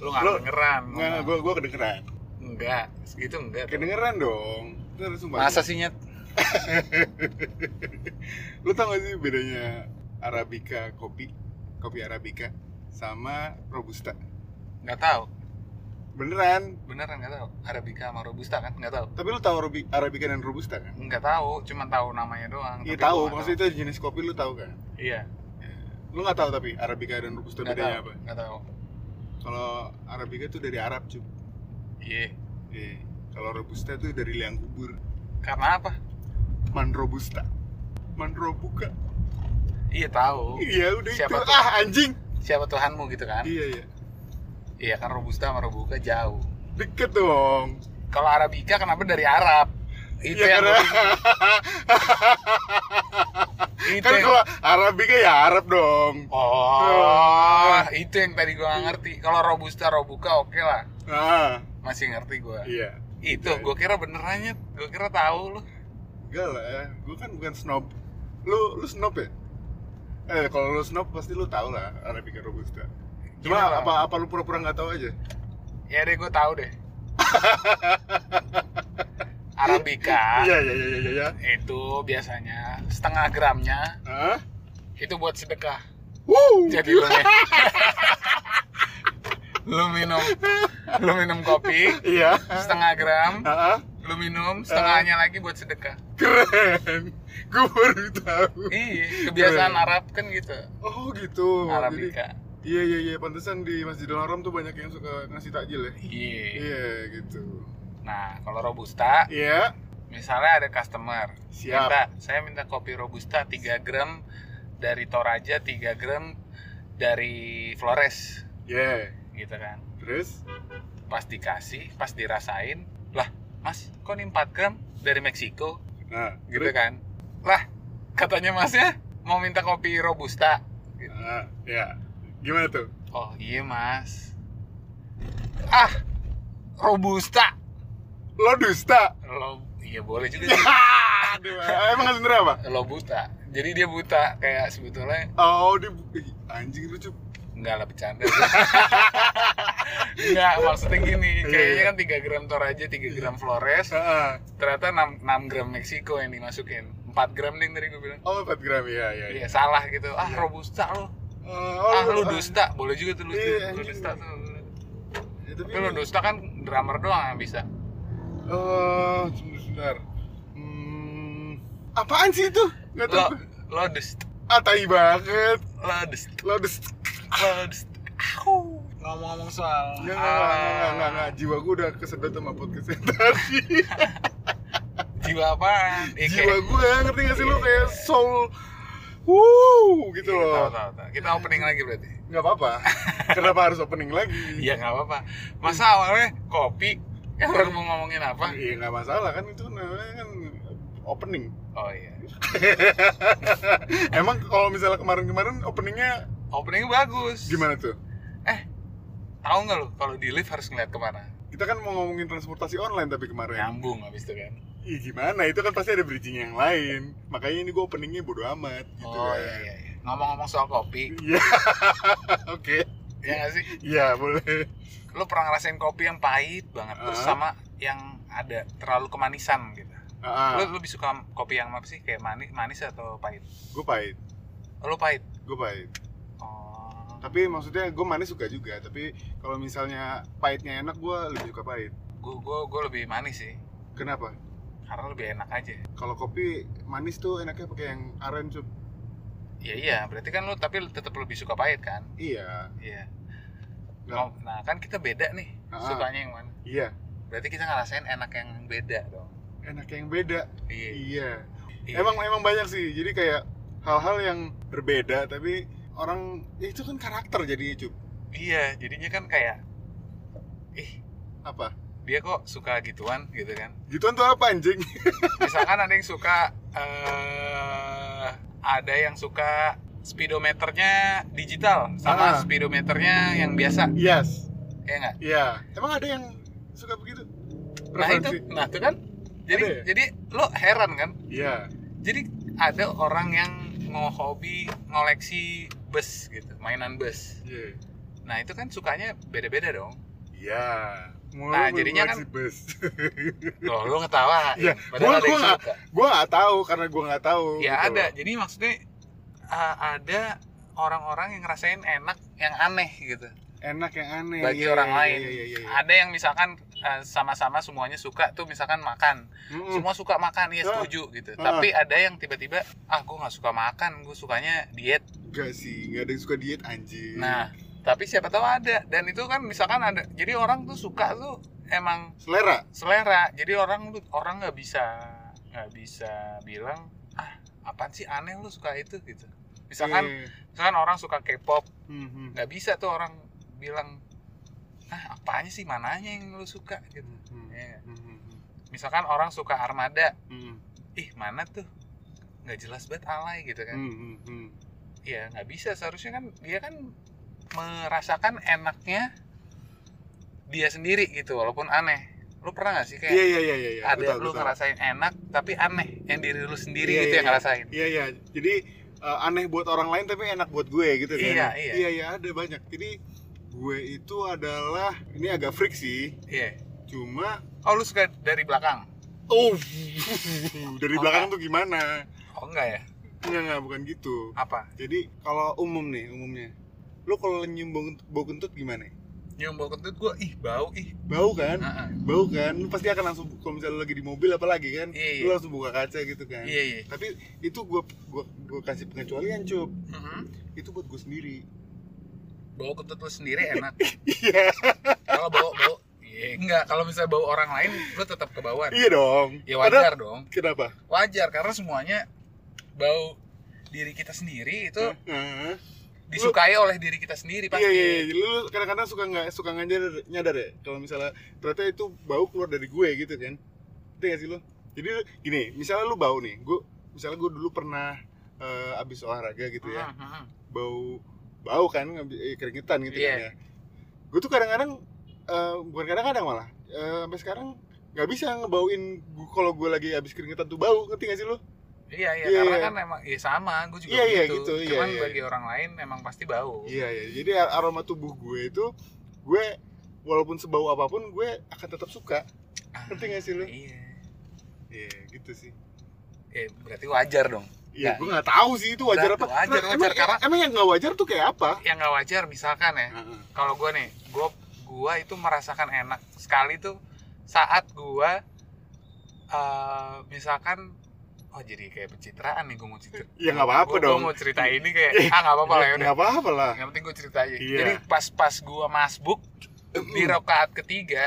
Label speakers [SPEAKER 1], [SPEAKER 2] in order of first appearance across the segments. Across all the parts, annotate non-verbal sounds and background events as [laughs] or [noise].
[SPEAKER 1] Lu nggak
[SPEAKER 2] Lu-
[SPEAKER 1] kedengeran.
[SPEAKER 2] Nggak, gue gue kedengeran.
[SPEAKER 1] Enggak, segitu enggak.
[SPEAKER 2] Kedengeran dong.
[SPEAKER 1] Masa sih nyet? [laughs]
[SPEAKER 2] Lu tau gak sih bedanya Arabica kopi, kopi Arabica sama Robusta?
[SPEAKER 1] Nggak tahu.
[SPEAKER 2] Beneran.
[SPEAKER 1] Beneran nggak tahu. Arabica sama Robusta kan? Nggak tahu.
[SPEAKER 2] Tapi lu tahu Arabi- Arabica dan Robusta kan?
[SPEAKER 1] Nggak tahu, cuma tahu namanya doang.
[SPEAKER 2] Iya tahu, maksudnya itu jenis kopi lu tahu kan?
[SPEAKER 1] Iya,
[SPEAKER 2] Lu nggak tahu tapi Arabica dan Robusta
[SPEAKER 1] nggak
[SPEAKER 2] bedanya
[SPEAKER 1] tahu.
[SPEAKER 2] apa?
[SPEAKER 1] Nggak tahu.
[SPEAKER 2] Kalau Arabica itu dari Arab cuy.
[SPEAKER 1] Iya.
[SPEAKER 2] Iya. Kalau Robusta itu dari liang kubur.
[SPEAKER 1] Karena apa?
[SPEAKER 2] Man Robusta. Man Robuka.
[SPEAKER 1] Iya tahu.
[SPEAKER 2] Iya udah
[SPEAKER 1] Siapa
[SPEAKER 2] itu.
[SPEAKER 1] tuh?
[SPEAKER 2] Ah anjing.
[SPEAKER 1] Siapa Tuhanmu gitu kan?
[SPEAKER 2] Iya iya.
[SPEAKER 1] Iya kan Robusta sama Robuka jauh.
[SPEAKER 2] Deket dong.
[SPEAKER 1] Kalau Arabica kenapa dari Arab? Itu
[SPEAKER 2] Iya
[SPEAKER 1] yang
[SPEAKER 2] karena
[SPEAKER 1] gua [laughs] itu
[SPEAKER 2] kan
[SPEAKER 1] yang-
[SPEAKER 2] kalau Arabica ya Arab dong.
[SPEAKER 1] Oh, itu yang tadi gua nggak ngerti. Kalau Robusta, Robuka oke lah.
[SPEAKER 2] Ah,
[SPEAKER 1] Masih ngerti gua.
[SPEAKER 2] iya.
[SPEAKER 1] Itu gua kira benerannya, gua kira tahu lu.
[SPEAKER 2] Enggak lah, gue kan bukan snob. Lu lu snob ya? Eh kalau lu snob pasti lu tahu lah Arabica Robusta. Cuma
[SPEAKER 1] Iya
[SPEAKER 2] apa apa lu pura-pura nggak tahu aja?
[SPEAKER 1] Ya deh gua tahu deh. [laughs] Arabica
[SPEAKER 2] Iya iya iya iya iya.
[SPEAKER 1] itu biasanya setengah gramnya
[SPEAKER 2] Hah?
[SPEAKER 1] itu buat sedekah.
[SPEAKER 2] Wuh.
[SPEAKER 1] Jadi lu, [laughs] lu minum lu minum kopi
[SPEAKER 2] Iya.
[SPEAKER 1] setengah gram,
[SPEAKER 2] Heeh.
[SPEAKER 1] lu minum setengahnya lagi buat sedekah.
[SPEAKER 2] Keren. Gue baru tahu.
[SPEAKER 1] Iya, kebiasaan
[SPEAKER 2] Keren.
[SPEAKER 1] Arab kan gitu.
[SPEAKER 2] Oh gitu. Jadi,
[SPEAKER 1] Arabica.
[SPEAKER 2] iya iya iya, pantesan di Masjidil Haram tuh banyak yang suka ngasih takjil ya.
[SPEAKER 1] Iya.
[SPEAKER 2] Iya gitu.
[SPEAKER 1] Nah, kalau robusta,
[SPEAKER 2] Iya.
[SPEAKER 1] misalnya ada customer,
[SPEAKER 2] Siap.
[SPEAKER 1] minta, saya minta kopi robusta 3 gram dari Toraja, 3 gram dari Flores,
[SPEAKER 2] Iya.
[SPEAKER 1] gitu kan.
[SPEAKER 2] Terus?
[SPEAKER 1] Pas dikasih, pas dirasain, lah, Mas, kok ini 4 gram dari Meksiko,
[SPEAKER 2] Nah,
[SPEAKER 1] gitu
[SPEAKER 2] terus?
[SPEAKER 1] kan. Lah, katanya Masnya mau minta kopi robusta. Gitu.
[SPEAKER 2] Nah, ya. Gimana tuh?
[SPEAKER 1] Oh, iya, Mas. Ah, robusta.
[SPEAKER 2] Lo dusta.
[SPEAKER 1] Lo, iya boleh juga [laughs] sih.
[SPEAKER 2] Aduh, emang sebenernya apa?
[SPEAKER 1] lo buta jadi dia buta kayak sebetulnya
[SPEAKER 2] Oh, dia Ih, anjing lucu.
[SPEAKER 1] enggak lah bercanda enggak [laughs] maksudnya gini
[SPEAKER 2] Iya,
[SPEAKER 1] kayaknya
[SPEAKER 2] iya.
[SPEAKER 1] kan 3 gram Toraja 3 gram Flores
[SPEAKER 2] Heeh.
[SPEAKER 1] ternyata 6, 6 gram Meksiko yang dimasukin 4 gram nih tadi gue bilang
[SPEAKER 2] Oh, 4 gram ya, ya.
[SPEAKER 1] iya salah gitu ah robusta lo
[SPEAKER 2] Oh,
[SPEAKER 1] ah lu dusta boleh juga tuh lu,
[SPEAKER 2] Iya,
[SPEAKER 1] dusta tuh
[SPEAKER 2] Ya,
[SPEAKER 1] tapi lu dusta kan drummer doang yang bisa
[SPEAKER 2] Oh, sebentar. Hmm, apaan sih itu? Gak
[SPEAKER 1] lo
[SPEAKER 2] tau.
[SPEAKER 1] lo dust
[SPEAKER 2] Ah, tai banget.
[SPEAKER 1] lo dust
[SPEAKER 2] Lo dust.
[SPEAKER 1] lo dust Aku ngomong-ngomong soal
[SPEAKER 2] Enggak, enggak, enggak, enggak, enggak,
[SPEAKER 1] ah,
[SPEAKER 2] enggak. Jiwa gue udah kesedot sama podcast yang tadi. [laughs]
[SPEAKER 1] jiwa apaan? Eh,
[SPEAKER 2] Jiwa
[SPEAKER 1] kayak-
[SPEAKER 2] gue, ngerti gak sih lu kayak soul Wuh, gitu
[SPEAKER 1] Iya,
[SPEAKER 2] loh.
[SPEAKER 1] tahu, tahu, tahu. Kita opening lagi berarti.
[SPEAKER 2] Nggak apa-apa. [laughs] Kenapa harus opening lagi?
[SPEAKER 1] Iya nggak apa-apa. Masa awalnya kopi, [laughs] orang mau ngomongin apa?
[SPEAKER 2] Iya nggak masalah kan itu namanya kan opening.
[SPEAKER 1] Oh iya. [laughs]
[SPEAKER 2] Emang kalau misalnya kemarin-kemarin openingnya
[SPEAKER 1] Openingnya bagus.
[SPEAKER 2] gimana tuh?
[SPEAKER 1] Eh, tahu nggak lo kalau di lift harus ngeliat ke mana?
[SPEAKER 2] Kita kan mau ngomongin transportasi online tapi kemarin.
[SPEAKER 1] Nyambung habis itu kan.
[SPEAKER 2] Ih gimana? Itu kan pasti ada bridging yang lain. Makanya ini gue openingnya bodo amat. Gitu
[SPEAKER 1] oh
[SPEAKER 2] kan.
[SPEAKER 1] iya iya. iya. Ngomong-ngomong soal kopi,
[SPEAKER 2] Iya. [laughs] Oke.
[SPEAKER 1] ya nggak sih?
[SPEAKER 2] Iya boleh.
[SPEAKER 1] Lo pernah ngerasain kopi yang pahit banget, terus
[SPEAKER 2] Ah.
[SPEAKER 1] sama yang ada terlalu kemanisan gitu. Lo lo lebih suka kopi yang apa sih? Kayak manis, manis atau pahit?
[SPEAKER 2] gue pahit.
[SPEAKER 1] Lo pahit.
[SPEAKER 2] Gue pahit.
[SPEAKER 1] Oh,
[SPEAKER 2] Tapi maksudnya gue manis suka juga. Tapi kalau misalnya pahitnya enak, gue lebih suka pahit.
[SPEAKER 1] gue gue gue lebih manis sih,
[SPEAKER 2] Kenapa?
[SPEAKER 1] karena lebih enak aja.
[SPEAKER 2] Kalau kopi manis tuh enaknya pakai yang aren cup.
[SPEAKER 1] Iya iya, berarti kan lu tapi tetap lebih suka pahit kan?
[SPEAKER 2] Iya.
[SPEAKER 1] Iya. Mau- Nah kan kita beda nih,
[SPEAKER 2] Ah.
[SPEAKER 1] sukanya yang mana?
[SPEAKER 2] Iya.
[SPEAKER 1] Berarti kita ngerasain enak yang beda dong.
[SPEAKER 2] Enak yang beda.
[SPEAKER 1] Iya.
[SPEAKER 2] Iya.
[SPEAKER 1] Iya.
[SPEAKER 2] Emang emang banyak sih. Jadi kayak hal-hal yang berbeda tapi orang ya itu kan karakter jadinya cup.
[SPEAKER 1] Iya, jadinya kan kayak, ih
[SPEAKER 2] Apa?
[SPEAKER 1] dia kok suka gituan gitu kan?
[SPEAKER 2] Gituan tuh apa anjing? [laughs]
[SPEAKER 1] Misalkan ada yang suka, eh ada yang suka speedometernya digital sama
[SPEAKER 2] Ah.
[SPEAKER 1] speedometernya yang biasa,
[SPEAKER 2] yes.
[SPEAKER 1] ya nggak?
[SPEAKER 2] Iya. Emang ada yang suka begitu?
[SPEAKER 1] Nah itu,
[SPEAKER 2] Preferensi?
[SPEAKER 1] nah itu kan, jadi
[SPEAKER 2] Ada ya?
[SPEAKER 1] jadi lo heran kan?
[SPEAKER 2] Iya.
[SPEAKER 1] Jadi ada orang yang mau hobi ngoleksi bus gitu, mainan bus.
[SPEAKER 2] Iya.
[SPEAKER 1] Nah itu kan sukanya beda-beda dong.
[SPEAKER 2] Iya. Mau
[SPEAKER 1] Nah, jadinya kan-
[SPEAKER 2] bus. [laughs]
[SPEAKER 1] Loh, lu ngetawa.
[SPEAKER 2] Iya, gua nggak-
[SPEAKER 1] suka.
[SPEAKER 2] gua nggak tahu karena gua nggak tahu.
[SPEAKER 1] Ya
[SPEAKER 2] gitu
[SPEAKER 1] ada.
[SPEAKER 2] loh.
[SPEAKER 1] Jadi maksudnya uh, ada orang-orang yang ngerasain enak yang aneh gitu.
[SPEAKER 2] Enak yang aneh.
[SPEAKER 1] Bagi
[SPEAKER 2] Iya,
[SPEAKER 1] orang
[SPEAKER 2] iya,
[SPEAKER 1] lain.
[SPEAKER 2] Iya, iya, iya.
[SPEAKER 1] Ada yang misalkan uh, sama-sama semuanya suka tuh misalkan makan.
[SPEAKER 2] Mm-mm.
[SPEAKER 1] Semua suka makan, ya setuju gitu.
[SPEAKER 2] Ah.
[SPEAKER 1] Tapi ada yang tiba-tiba ah gue nggak suka makan, gue sukanya diet.
[SPEAKER 2] Enggak sih, enggak ada yang suka diet anjing.
[SPEAKER 1] Nah, tapi siapa tahu ada. Dan itu kan misalkan ada. Jadi orang tuh suka tuh emang
[SPEAKER 2] selera.
[SPEAKER 1] selera. Jadi orang tuh orang nggak bisa nggak bisa bilang apaan sih aneh lu suka itu gitu. Misalkan
[SPEAKER 2] Iya.
[SPEAKER 1] misalkan orang suka K-pop,
[SPEAKER 2] Mhm.
[SPEAKER 1] nggak bisa tuh orang bilang ah apanya sih mananya yang lu suka gitu.
[SPEAKER 2] Mhm.
[SPEAKER 1] Iya.
[SPEAKER 2] Mhm.
[SPEAKER 1] Misalkan orang suka Armada,
[SPEAKER 2] Mhm.
[SPEAKER 1] ih mana tuh nggak jelas banget alay gitu kan.
[SPEAKER 2] Mhm. Mhm.
[SPEAKER 1] Iya nggak bisa seharusnya kan dia kan merasakan enaknya dia sendiri gitu walaupun aneh. Lu pernah gak sih kayak
[SPEAKER 2] Iya iya iya iya. iya.
[SPEAKER 1] ada
[SPEAKER 2] Betul,
[SPEAKER 1] lu
[SPEAKER 2] betul.
[SPEAKER 1] ngerasain enak tapi aneh yang diri lu sendiri
[SPEAKER 2] Iya,
[SPEAKER 1] gitu
[SPEAKER 2] iya,
[SPEAKER 1] yang ngerasain.
[SPEAKER 2] Iya iya. Jadi eh, aneh buat orang lain tapi enak buat gue gitu kan.
[SPEAKER 1] Iya, iya.
[SPEAKER 2] Iya iya ada banyak. Jadi gue itu adalah ini agak freak sih.
[SPEAKER 1] Iya.
[SPEAKER 2] Cuma
[SPEAKER 1] Oh lu suka dari belakang?
[SPEAKER 2] oh [laughs] dari
[SPEAKER 1] Oh,
[SPEAKER 2] belakang tuh gimana?
[SPEAKER 1] Oh enggak ya?
[SPEAKER 2] Enggak enggak bukan gitu.
[SPEAKER 1] Apa?
[SPEAKER 2] Jadi kalau umum nih umumnya, lu kalau nyium bau kentut gimana?
[SPEAKER 1] Nyium bau kentut gua ih bau ih.
[SPEAKER 2] Bau kan?
[SPEAKER 1] Heeh.
[SPEAKER 2] Bau kan? Lu pasti akan langsung kalau misalnya lu lagi di mobil apalagi kan,
[SPEAKER 1] Iya, iya.
[SPEAKER 2] lu langsung buka kaca gitu kan.
[SPEAKER 1] Iya iya.
[SPEAKER 2] Tapi itu gua gua gua kasih pengecualian, Cup.
[SPEAKER 1] Mhm.
[SPEAKER 2] Itu buat gua sendiri.
[SPEAKER 1] Bau kentut lu sendiri enak. [laughs]
[SPEAKER 2] Iya.
[SPEAKER 1] Kalau bau bau Iya, enggak. Kalau misalnya bau orang lain, lu tetap kebauan.
[SPEAKER 2] Iya dong.
[SPEAKER 1] Ya
[SPEAKER 2] Padahal-
[SPEAKER 1] wajar dong.
[SPEAKER 2] Kenapa?
[SPEAKER 1] Wajar karena semuanya bau diri kita sendiri itu
[SPEAKER 2] Heeh.
[SPEAKER 1] Disukai oleh diri kita sendiri pasti.
[SPEAKER 2] Iya, iya, iya. Lu kadang-kadang suka nggak suka nggak nyadar, nyadar ya kalau misalnya ternyata itu bau keluar dari gue gitu kan. Ngerti gak sih lu? Jadi gini, misalnya lu bau nih, gue misalnya gue dulu pernah eh, abis olahraga gitu ya,
[SPEAKER 1] Mhm, mhm.
[SPEAKER 2] bau bau kan eh, keringetan gitu
[SPEAKER 1] Iya.
[SPEAKER 2] kan ya. Gue tuh kadang-kadang eh, bukan kadang-kadang malah eh, sampai sekarang nggak bisa ngebauin kalau gue lagi abis keringetan tuh bau, ngerti gak sih lu?
[SPEAKER 1] Iya, iya,
[SPEAKER 2] Iya,
[SPEAKER 1] karena
[SPEAKER 2] iya.
[SPEAKER 1] kan emang ya sama, gue juga
[SPEAKER 2] Iya, iya,
[SPEAKER 1] gitu.
[SPEAKER 2] gitu, iya,
[SPEAKER 1] Cuman
[SPEAKER 2] iya.
[SPEAKER 1] bagi orang lain emang pasti bau.
[SPEAKER 2] Iya ya, jadi aroma tubuh gue itu gue walaupun sebau apa pun gue akan tetap suka.
[SPEAKER 1] Ah,
[SPEAKER 2] Ngerti gak sih lu?
[SPEAKER 1] Iya.
[SPEAKER 2] Iya gitu sih.
[SPEAKER 1] Eh, berarti wajar dong.
[SPEAKER 2] Iya,
[SPEAKER 1] Nggak.
[SPEAKER 2] gue nggak tahu sih itu wajar
[SPEAKER 1] Nggak,
[SPEAKER 2] apa.
[SPEAKER 1] wajar,
[SPEAKER 2] Nah,
[SPEAKER 1] wajar,
[SPEAKER 2] emang,
[SPEAKER 1] karena-
[SPEAKER 2] emang yang nggak wajar tuh kayak apa?
[SPEAKER 1] Yang nggak wajar misalkan ya,
[SPEAKER 2] Heeh.
[SPEAKER 1] kalau gue nih, gue gua itu merasakan enak sekali tuh saat gue eh misalkan oh jadi kayak pencitraan nih gue mau cerita [laughs]
[SPEAKER 2] Ya, nggak apa-apa
[SPEAKER 1] Gua-
[SPEAKER 2] dong.
[SPEAKER 1] gua mau cerita ini kayak [laughs] ah nggak apa-apa lah ya
[SPEAKER 2] Nggak apa-apa lah.
[SPEAKER 1] yang penting gue cerita aja
[SPEAKER 2] Iya.
[SPEAKER 1] jadi pas pas gue masbuk di rokaat ketiga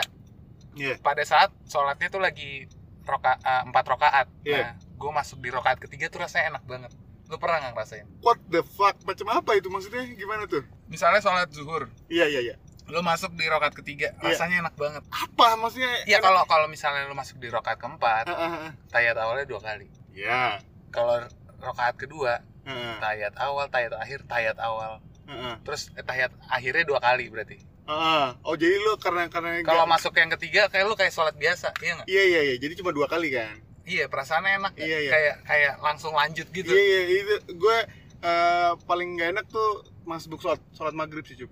[SPEAKER 2] Iya.
[SPEAKER 1] pada saat sholatnya tuh lagi roka eh, empat rokaat
[SPEAKER 2] Iya.
[SPEAKER 1] nah gue masuk di rokaat ketiga tuh rasanya enak banget lu pernah nggak ngerasain
[SPEAKER 2] What the fuck? Macam apa itu maksudnya? Gimana tuh?
[SPEAKER 1] misalnya sholat zuhur
[SPEAKER 2] Iya iya iya.
[SPEAKER 1] lu masuk di rokaat ketiga
[SPEAKER 2] Iya.
[SPEAKER 1] rasanya enak banget
[SPEAKER 2] Apa maksudnya?
[SPEAKER 1] ya kalau kalau misalnya lu masuk di rokaat keempat
[SPEAKER 2] Heeh, heeh.
[SPEAKER 1] tayat awalnya dua kali
[SPEAKER 2] Iya.
[SPEAKER 1] kalau rokaat kedua
[SPEAKER 2] Heeh,
[SPEAKER 1] tayat awal tayat akhir tayat awal
[SPEAKER 2] heeh,
[SPEAKER 1] terus eh, tayat akhirnya dua kali berarti
[SPEAKER 2] heeh. Oh jadi lu karena karena
[SPEAKER 1] kalau masuk yang ketiga kayak lu kayak sholat biasa iya nggak
[SPEAKER 2] Iya iya iya. Jadi cuma dua kali kan?
[SPEAKER 1] iya perasaannya enak
[SPEAKER 2] Iya, iya.
[SPEAKER 1] kayak kayak langsung lanjut gitu
[SPEAKER 2] Iya iya itu gue eh, paling nggak enak tuh masbuk sholat sholat maghrib sih cup.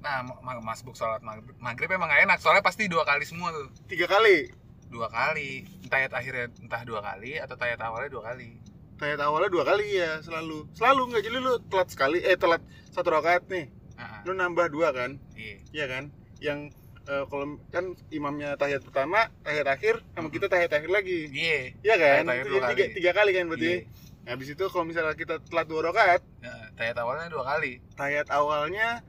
[SPEAKER 1] nah ma- ma- masbuk sholat maghrib, maghrib emang gak enak soalnya pasti dua kali semua tuh
[SPEAKER 2] Tiga kali.
[SPEAKER 1] Dua kali tayat akhirnya entah dua kali atau tayat awalnya dua kali
[SPEAKER 2] Tayat awalnya dua kali ya selalu. Selalu nggak jadi lu telat sekali eh telat satu rakaat nih.
[SPEAKER 1] Heeh.
[SPEAKER 2] Lu nambah dua kan?
[SPEAKER 1] iya
[SPEAKER 2] Iya kan? Yang eh, kalau kan imamnya tahiyat pertama, tahiyat akhir, sama kita tahiyat akhir lagi.
[SPEAKER 1] iya
[SPEAKER 2] Iya kan?
[SPEAKER 1] Tahiyat
[SPEAKER 2] tiga,
[SPEAKER 1] kali.
[SPEAKER 2] tiga kali kan berarti.
[SPEAKER 1] Iya.
[SPEAKER 2] Nah, habis itu kalau misalnya kita telat dua rakaat,
[SPEAKER 1] Heeh, tayat awalnya dua kali
[SPEAKER 2] tahiyat awalnya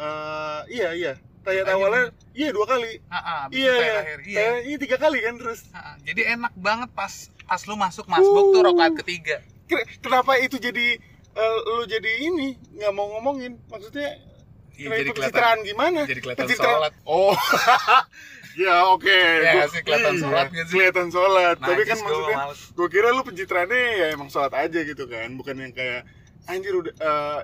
[SPEAKER 2] eh iya iya.
[SPEAKER 1] Lagi
[SPEAKER 2] awalnya iya dua kali.
[SPEAKER 1] Heeh, habis
[SPEAKER 2] Iya iya.
[SPEAKER 1] tayat iya
[SPEAKER 2] Eh, iya tiga kali kan terus.
[SPEAKER 1] Heeh, jadi enak banget pas pas lu masuk masbuk tuh
[SPEAKER 2] Uh.
[SPEAKER 1] rokaat ketiga
[SPEAKER 2] Ken- Kenapa itu jadi eh, lu jadi ini nggak mau ngomongin? Maksudnya
[SPEAKER 1] Iya,
[SPEAKER 2] kenapa
[SPEAKER 1] jadi
[SPEAKER 2] itu
[SPEAKER 1] kelihatan
[SPEAKER 2] pencitraan gimana?
[SPEAKER 1] jadi kelihatan sholat
[SPEAKER 2] Oh. [laughs] ya oke.
[SPEAKER 1] Iya
[SPEAKER 2] Gua-
[SPEAKER 1] nggak sih, kelihatan
[SPEAKER 2] iya,
[SPEAKER 1] sholat sih?
[SPEAKER 2] Kelihatan sholat. Tapi kan maksudnya gue kira lu pencitraannya ya emang sholat aja gitu kan bukan yang kayak anjir udah eh,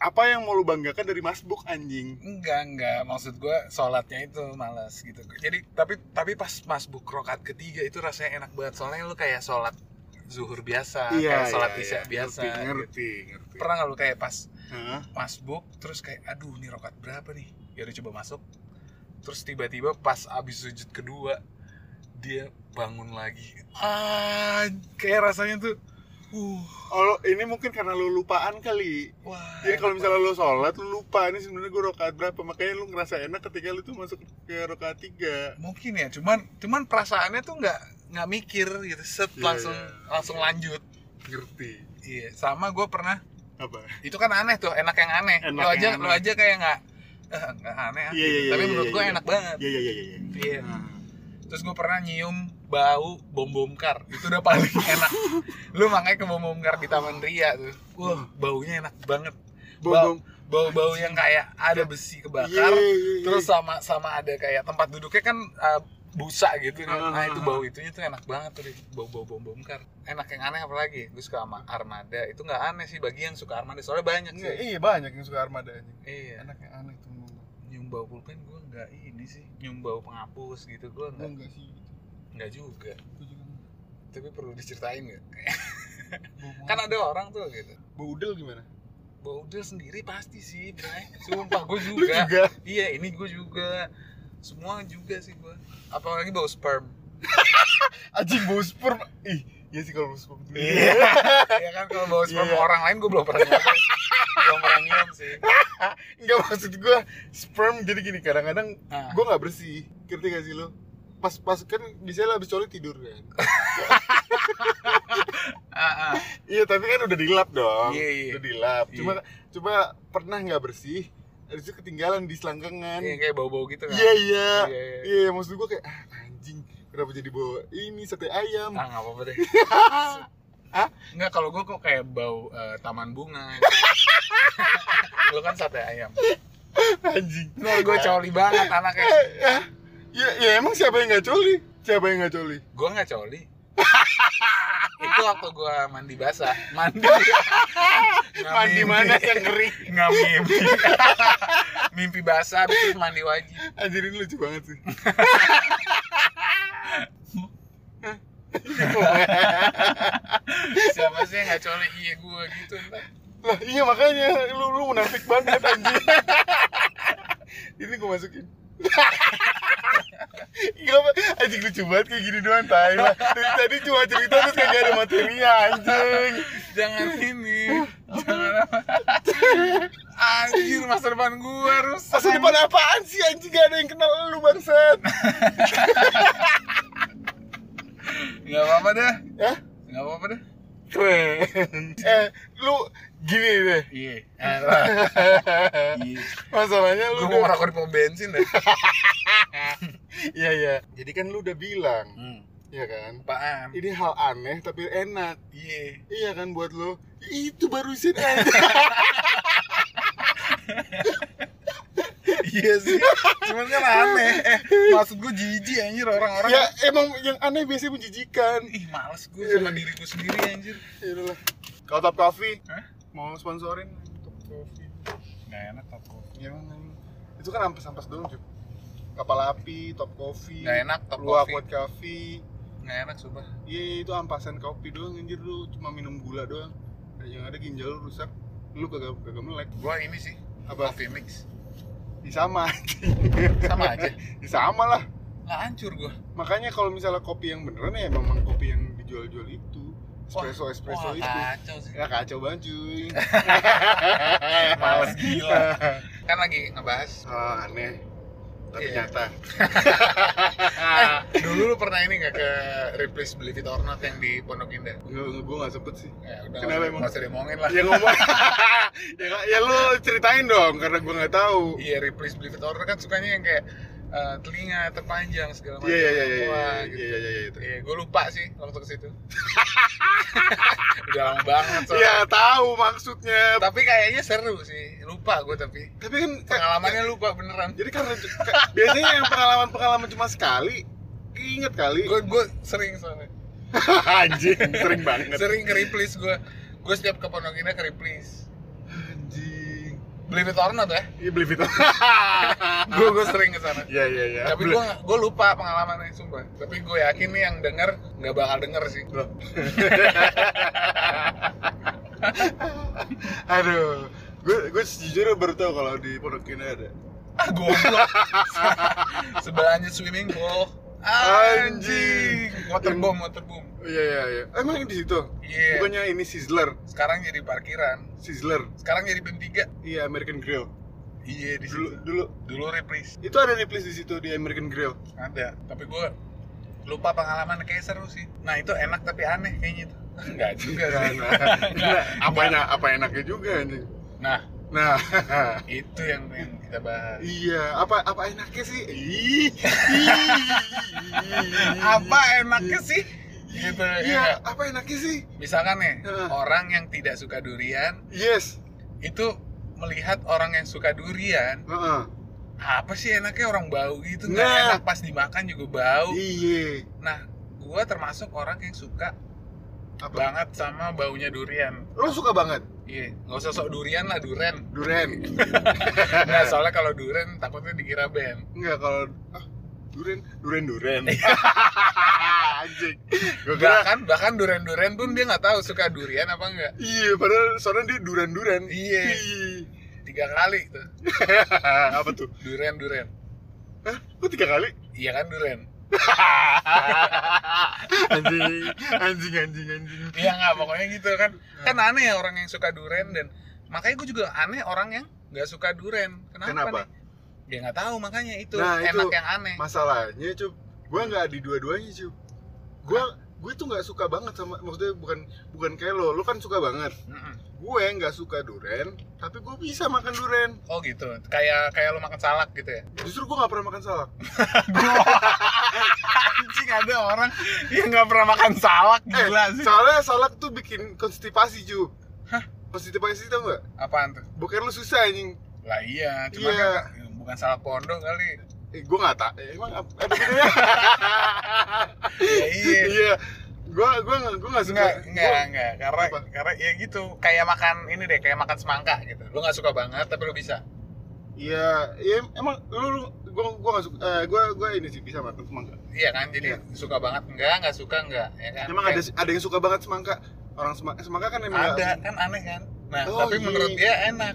[SPEAKER 2] apa yang mau lu banggakan dari masbuk anjing?
[SPEAKER 1] Enggak enggak. Maksud gue sholatnya itu malas gitu. Jadi tapi tapi pas masbuk rokaat ketiga itu rasanya enak banget. Soalnya lu kayak sholat zuhur biasa kayak sholat isya biasa
[SPEAKER 2] ngerti
[SPEAKER 1] gitu.
[SPEAKER 2] ngerti, ngerti.
[SPEAKER 1] pernah nggak lu kayak pas
[SPEAKER 2] Hah?
[SPEAKER 1] masbuk terus kayak aduh ini rokat berapa nih? Ya udah coba masuk. Terus tiba-tiba pas abis sujud kedua dia bangun lagi. Ah kayak rasanya tuh uh
[SPEAKER 2] Oh, lo- ini mungkin karena lu lupaan kali.
[SPEAKER 1] wah
[SPEAKER 2] Jadi kalau misalnya lu sholat, lu lupa ini sebenarnya gue rokaat berapa, makanya lu ngerasa enak ketika lu tuh masuk ke rokaat tiga.
[SPEAKER 1] mungkin ya cuman cuman perasaannya tuh nggak nggak mikir gitu set
[SPEAKER 2] Iya,
[SPEAKER 1] langsung
[SPEAKER 2] iya.
[SPEAKER 1] langsung lanjut
[SPEAKER 2] Ngerti?
[SPEAKER 1] iya sama gue pernah
[SPEAKER 2] Apa?
[SPEAKER 1] itu kan aneh tuh enak yang aneh
[SPEAKER 2] Enak
[SPEAKER 1] lo aja lo
[SPEAKER 2] aneh.
[SPEAKER 1] aja kayak nggak eh, [laughs] nggak aneh ah,
[SPEAKER 2] Iya, iya, iya,
[SPEAKER 1] tapi
[SPEAKER 2] iya,
[SPEAKER 1] menurut
[SPEAKER 2] iya,
[SPEAKER 1] gue
[SPEAKER 2] iya.
[SPEAKER 1] enak banget
[SPEAKER 2] Iya iya iya iya.
[SPEAKER 1] iya
[SPEAKER 2] Nah.
[SPEAKER 1] terus gue pernah nyium bau bom bom kar. Itu udah paling [laughs] enak. Lu makanya ke bom bom kar di Taman Ria tuh. Wah baunya enak banget. Bau- bau bau yang kayak ada besi
[SPEAKER 2] Iya,
[SPEAKER 1] kebakar
[SPEAKER 2] iya, iya.
[SPEAKER 1] terus sama sama ada kayak tempat duduknya kan uh, busa gitu kan. nah
[SPEAKER 2] Ah,
[SPEAKER 1] itu
[SPEAKER 2] ah,
[SPEAKER 1] bau itunya tuh enak banget tuh bau bau bom bom kar. Enak yang aneh apa lagi? Gue suka sama armada. Itu nggak aneh sih bagi yang suka armada. Soalnya banyak sih.
[SPEAKER 2] iya banyak yang suka armada aja.
[SPEAKER 1] iya.
[SPEAKER 2] Enak yang aneh tuh.
[SPEAKER 1] Nyium bau pulpen gue nggak ini sih. Nyium bau penghapus gitu gue nggak.
[SPEAKER 2] enggak sih.
[SPEAKER 1] Nggak juga
[SPEAKER 2] Gue juga enggak.
[SPEAKER 1] tapi perlu diceritain nggak [laughs] kan ada orang tuh gitu
[SPEAKER 2] bau udel gimana?
[SPEAKER 1] bau udel sendiri pasti sih Bray. [laughs] sumpah gue
[SPEAKER 2] Lu
[SPEAKER 1] juga
[SPEAKER 2] juga.
[SPEAKER 1] iya ini gue juga semua juga sih gue apalagi bau sperm [laughs]
[SPEAKER 2] Anjing bau sperm. Ih, iya sih kalau bau sperm. tuh.
[SPEAKER 1] iya ya kan kalau bau sperm
[SPEAKER 2] Iya.
[SPEAKER 1] orang lain gue belum pernah nyium belum pernah nyium sih
[SPEAKER 2] Enggak maksud gue sperm jadi gini kadang-kadang
[SPEAKER 1] nah,
[SPEAKER 2] gue nggak bersih. Ngerti gak sih lo? Pas pas kan bisa lah habis coli tidur kan.
[SPEAKER 1] ah, ah.
[SPEAKER 2] Iya tapi kan udah dilap dong.
[SPEAKER 1] Iya, iya.
[SPEAKER 2] Udah dilap.
[SPEAKER 1] Iya.
[SPEAKER 2] Cuma coba pernah nggak bersih, habis itu ketinggalan di selangkangan.
[SPEAKER 1] Iya, kayak bau-bau gitu kan
[SPEAKER 2] Iya iya.
[SPEAKER 1] Iya, iya.
[SPEAKER 2] Iya maksud gue kayak ah, anjing kenapa jadi bawa ini sate ayam?
[SPEAKER 1] ah nggak apa-apa deh [laughs]
[SPEAKER 2] Hah?
[SPEAKER 1] Nggak, kalau gue kok kayak bau eh, taman bunga [laughs] Lu kan sate ayam
[SPEAKER 2] Anjing.
[SPEAKER 1] Menurut gue coli banget anaknya
[SPEAKER 2] Ya, ya, emang siapa yang nggak coli? Siapa yang nggak coli?
[SPEAKER 1] Gue nggak coli Itu waktu gue mandi basah Mandi [laughs]
[SPEAKER 2] Mandi mana yang kering?
[SPEAKER 1] Nggak mimpi [laughs] Mimpi basah Habis itu mandi wajib
[SPEAKER 2] Anjir ini lucu banget sih. [laughs]
[SPEAKER 1] Siapa sih yang nggak coli Iya gue gitu
[SPEAKER 2] lah iya makanya lu lu munafik banget anjing. ini gue masukin. [laughs] Apa, anjing lucu banget kayak gini doang tai lah Dari tadi cuma cerita terus kagak ada materinya anjing.
[SPEAKER 1] Jangan ini. Jangan apa. Anjir masa depan gue rusak
[SPEAKER 2] Masa depan apaan sih anjing? Gak ada yang kenal lu bangsat.
[SPEAKER 1] Gak apa-apa deh.
[SPEAKER 2] Ya?
[SPEAKER 1] Gak apa-apa deh.
[SPEAKER 2] Keren. Eh lu gini deh.
[SPEAKER 1] Iya. [laughs] Iya.
[SPEAKER 2] Masalahnya lu udah
[SPEAKER 1] ngerokok di pom bensin deh. [laughs]
[SPEAKER 2] Iya iya. Jadi kan lu udah bilang.
[SPEAKER 1] Hmm.
[SPEAKER 2] Iya kan?
[SPEAKER 1] Apaan?
[SPEAKER 2] Ini hal aneh tapi enak.
[SPEAKER 1] Iya.
[SPEAKER 2] Iya kan buat lo Itu barusan aja. [laughs]
[SPEAKER 1] Iya sih. Cuman kan aneh. Eh maksud gue jijik anjir orang-orang.
[SPEAKER 2] Ya emang yang aneh biasanya menjijikan.
[SPEAKER 1] Ih males gue sama diri gue sendiri anjir.
[SPEAKER 2] Ya udahlah. Kalau Top Coffee?
[SPEAKER 1] Hah?
[SPEAKER 2] Mau sponsorin? Top Coffee.
[SPEAKER 1] Gak enak top coffee.
[SPEAKER 2] Ya emang Itu kan ampas-ampas doang cuy Kapal api, Top Coffee
[SPEAKER 1] Gak enak top
[SPEAKER 2] Luwak
[SPEAKER 1] coffee.
[SPEAKER 2] Coffee
[SPEAKER 1] Gak enak sumpah.
[SPEAKER 2] Iya itu ampasan kopi doang anjir lu. Cuma minum gula doang. Yang ada ginjal lu rusak. Lu kagak kagak melek.
[SPEAKER 1] Gue ini sih
[SPEAKER 2] Apa?
[SPEAKER 1] Coffee mix.
[SPEAKER 2] Ya, sama
[SPEAKER 1] Sama aja.
[SPEAKER 2] Ya, sama lah.
[SPEAKER 1] Gak hancur gue
[SPEAKER 2] Makanya kalau misalnya kopi yang beneran ya memang kopi yang dijual-jual itu Espresso espresso
[SPEAKER 1] Wah,
[SPEAKER 2] itu.
[SPEAKER 1] kacau sih.
[SPEAKER 2] Ya kacau banget cuy. [laughs]
[SPEAKER 1] Males gila. [laughs] Kan lagi ngebahas.
[SPEAKER 2] Oh aneh. Tapi
[SPEAKER 1] Iya.
[SPEAKER 2] nyata. [laughs]
[SPEAKER 1] Eh, Dulu lu pernah ini gak ke Replace Believe It or Not yang di Pondok Indah?
[SPEAKER 2] Gue gue gak sempet sih.
[SPEAKER 1] Ya udah
[SPEAKER 2] Kenapa
[SPEAKER 1] nggak
[SPEAKER 2] emang?
[SPEAKER 1] usah diomongin lah.
[SPEAKER 2] Ya ngomong. Ya, nggak- ya lu ceritain dong karena gue gak tahu.
[SPEAKER 1] Iya Replace Believe It or Not kan sukanya yang kayak eh, telinga terpanjang segala macam
[SPEAKER 2] Iya iya iya iya
[SPEAKER 1] Wah,
[SPEAKER 2] iya
[SPEAKER 1] gitu.
[SPEAKER 2] iya iya iya itu.
[SPEAKER 1] Iya, gue lupa sih waktu ke situ. [laughs] Udah lama banget soalnya.
[SPEAKER 2] Ya tahu maksudnya.
[SPEAKER 1] Tapi kayaknya seru sih. Lupa gue tapi.
[SPEAKER 2] Tapi kan
[SPEAKER 1] Pengalamannya lupa beneran.
[SPEAKER 2] jadi karena ka- biasanya yang pengalaman-pengalaman cuma sekali keinget kali.
[SPEAKER 1] Gue gue sering soalnya. [laughs]
[SPEAKER 2] Anjing, sering banget.
[SPEAKER 1] Sering ke gue. Gue setiap ke Pondok Indah ke Ripley's. Believe it or not ya.
[SPEAKER 2] Iya beli itu. [laughs]
[SPEAKER 1] Gue gue sering ke sana.
[SPEAKER 2] Iya iya iya.
[SPEAKER 1] Tapi gue gue lupa pengalamannya sumpah. Tapi gue yakin nih yang denger nggak bakal denger sih.
[SPEAKER 2] Loh. [laughs] Aduh. gue gue sejujurnya baru tahu kalau di Pondok Indah ada
[SPEAKER 1] ah goblok [laughs] sebelahnya swimming pool anjing. Waterboom waterboom
[SPEAKER 2] iya iya iya. Emang di situ?
[SPEAKER 1] Iya.
[SPEAKER 2] Bukannya ini Sizzler?
[SPEAKER 1] Sekarang jadi parkiran.
[SPEAKER 2] Sizzler.
[SPEAKER 1] Sekarang jadi BEM 3
[SPEAKER 2] iya American Grill.
[SPEAKER 1] Iya di
[SPEAKER 2] dulu
[SPEAKER 1] situ.
[SPEAKER 2] dulu.
[SPEAKER 1] Dulu reprise.
[SPEAKER 2] Itu ada replis di situ di American Grill.
[SPEAKER 1] Ada. Tapi gue lupa pengalaman kayak seru sih. Nah itu enak tapi aneh kayaknya tuh enggak juga
[SPEAKER 2] nah,
[SPEAKER 1] sih
[SPEAKER 2] nah, apa enak apa enaknya juga anjing.
[SPEAKER 1] Nah
[SPEAKER 2] nah [laughs]
[SPEAKER 1] itu yang yang kita bahas
[SPEAKER 2] iya apa apa enaknya sih Ih, ih. [laughs]
[SPEAKER 1] apa enaknya sih gitu ya
[SPEAKER 2] iya
[SPEAKER 1] nggak?
[SPEAKER 2] apa enaknya sih
[SPEAKER 1] misalkan nih
[SPEAKER 2] Heeh.
[SPEAKER 1] orang yang tidak suka durian
[SPEAKER 2] yes
[SPEAKER 1] itu melihat orang yang suka durian
[SPEAKER 2] Heeh.
[SPEAKER 1] apa sih enaknya orang bau gitu nggak
[SPEAKER 2] Nah.
[SPEAKER 1] enak pas dimakan juga bau
[SPEAKER 2] iya
[SPEAKER 1] nah gua termasuk orang yang suka
[SPEAKER 2] apa?
[SPEAKER 1] Banget sama baunya durian.
[SPEAKER 2] Lo suka banget?
[SPEAKER 1] Iya nggak usah sok durian lah duren.
[SPEAKER 2] Duren. [laughs]
[SPEAKER 1] Nggak soalnya kalau duren takutnya dikira band.
[SPEAKER 2] Enggak kalau ah, duren duren duren. [laughs] Anjing. Gue kira
[SPEAKER 1] bahkan bahkan duren duren pun dia nggak tahu suka durian apa enggak
[SPEAKER 2] iya padahal soalnya dia duren duren
[SPEAKER 1] Iya. tiga kali tuh. [laughs]
[SPEAKER 2] Apa tuh?
[SPEAKER 1] Duren duren
[SPEAKER 2] Hah? kok tiga kali?
[SPEAKER 1] Iya kan duren [laughs]
[SPEAKER 2] anjing anjing anjing anjing.
[SPEAKER 1] Iya nggak pokoknya gitu kan. Kan aneh ya orang yang suka duren dan makanya gue juga aneh orang yang nggak suka duren. Kenapa,
[SPEAKER 2] Kenapa?
[SPEAKER 1] nih? Dia nggak tahu makanya itu
[SPEAKER 2] Nah, itu
[SPEAKER 1] enak yang aneh.
[SPEAKER 2] masalahnya cup. Gue nggak di dua-duanya cup. Gue gue tuh nggak suka banget sama maksudnya bukan bukan kayak lo. Lo kan suka banget. Gue nggak suka duren tapi gue bisa makan duren
[SPEAKER 1] oh gitu. Kayak kayak lo makan salak gitu ya?
[SPEAKER 2] Justru gue nggak pernah makan salak. [laughs]
[SPEAKER 1] Anjing ada orang yang nggak pernah makan salak gila
[SPEAKER 2] eh,
[SPEAKER 1] sih.
[SPEAKER 2] soalnya salak tuh bikin konstipasi cu
[SPEAKER 1] Hah?
[SPEAKER 2] konstipasi tau nggak?
[SPEAKER 1] Apaan tuh?
[SPEAKER 2] Boker lu susah anjing.
[SPEAKER 1] Lah iya cuma
[SPEAKER 2] Iya.
[SPEAKER 1] kan bukan salak pondok kali.
[SPEAKER 2] Eh, gue nggak tak eh, emang apa ada bedanya [laughs]
[SPEAKER 1] Iya, iya.
[SPEAKER 2] Iya gue gue nggak gue nggak suka
[SPEAKER 1] Enggak, enggak,
[SPEAKER 2] Gua-
[SPEAKER 1] enggak. Karena
[SPEAKER 2] Apa?
[SPEAKER 1] karena ya gitu, kayak makan ini deh, kayak makan semangka gitu. Lu nggak suka banget tapi lu bisa.
[SPEAKER 2] Iya, iya emang lu, lu gua gua gak suka, eh, gua gua ini sih bisa makan semangka.
[SPEAKER 1] Iya kan? Jadi suka banget enggak, enggak suka enggak, ya kan?
[SPEAKER 2] Emang ada
[SPEAKER 1] Kayak-
[SPEAKER 2] ada yang suka banget semangka. Orang semangka, semangka kan emang
[SPEAKER 1] ada
[SPEAKER 2] nggak-
[SPEAKER 1] kan aneh kan? Nah,
[SPEAKER 2] Oh,
[SPEAKER 1] tapi
[SPEAKER 2] iya.
[SPEAKER 1] menurut dia enak.